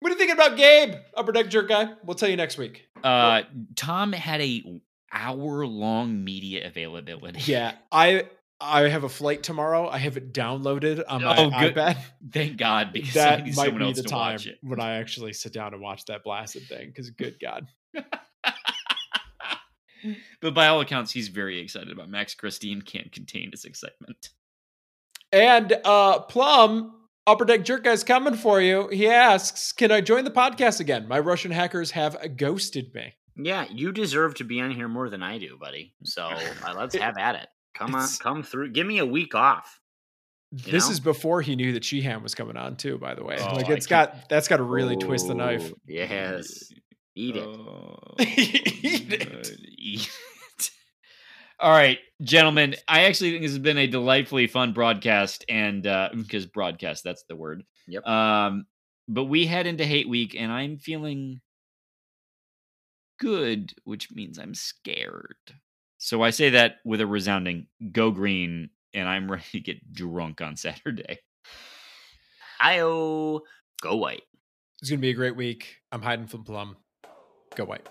What are you thinking about Gabe, upper deck jerk guy? We'll tell you next week. uh, Tom had a hour long media availability. Yeah, I I have a flight tomorrow. I have it downloaded on my Oh, good. iPad. Thank God because I That need might someone be else the to time when I actually sit down and watch that blasted thing. Because good God, But by all accounts, he's very excited about Max Christie. Can't contain his excitement. and uh Plum. Upper Deck Jerk Guy's coming for you. He asks, Can I join the podcast again? My Russian hackers have ghosted me. Yeah, you deserve to be on here more than I do, buddy. So uh, let's have at it. Come on, come through. Give me a week off. This know? is before he knew that Sheehan was coming on too, by the way. Oh, like it's got that's got to really twist the knife. Oh, Yes, eat it. Oh, Eat it. Eat it. All right, gentlemen. I actually think this has been a delightfully fun broadcast, and uh, because broadcast, that's the word. Yep. Um, but we head into Hate Week, and I'm feeling good, which means I'm scared. So I say that with a resounding "Go Green," and I'm ready to get drunk on Saturday. Io, go white. It's gonna be a great week. I'm hiding from Plum. Go white.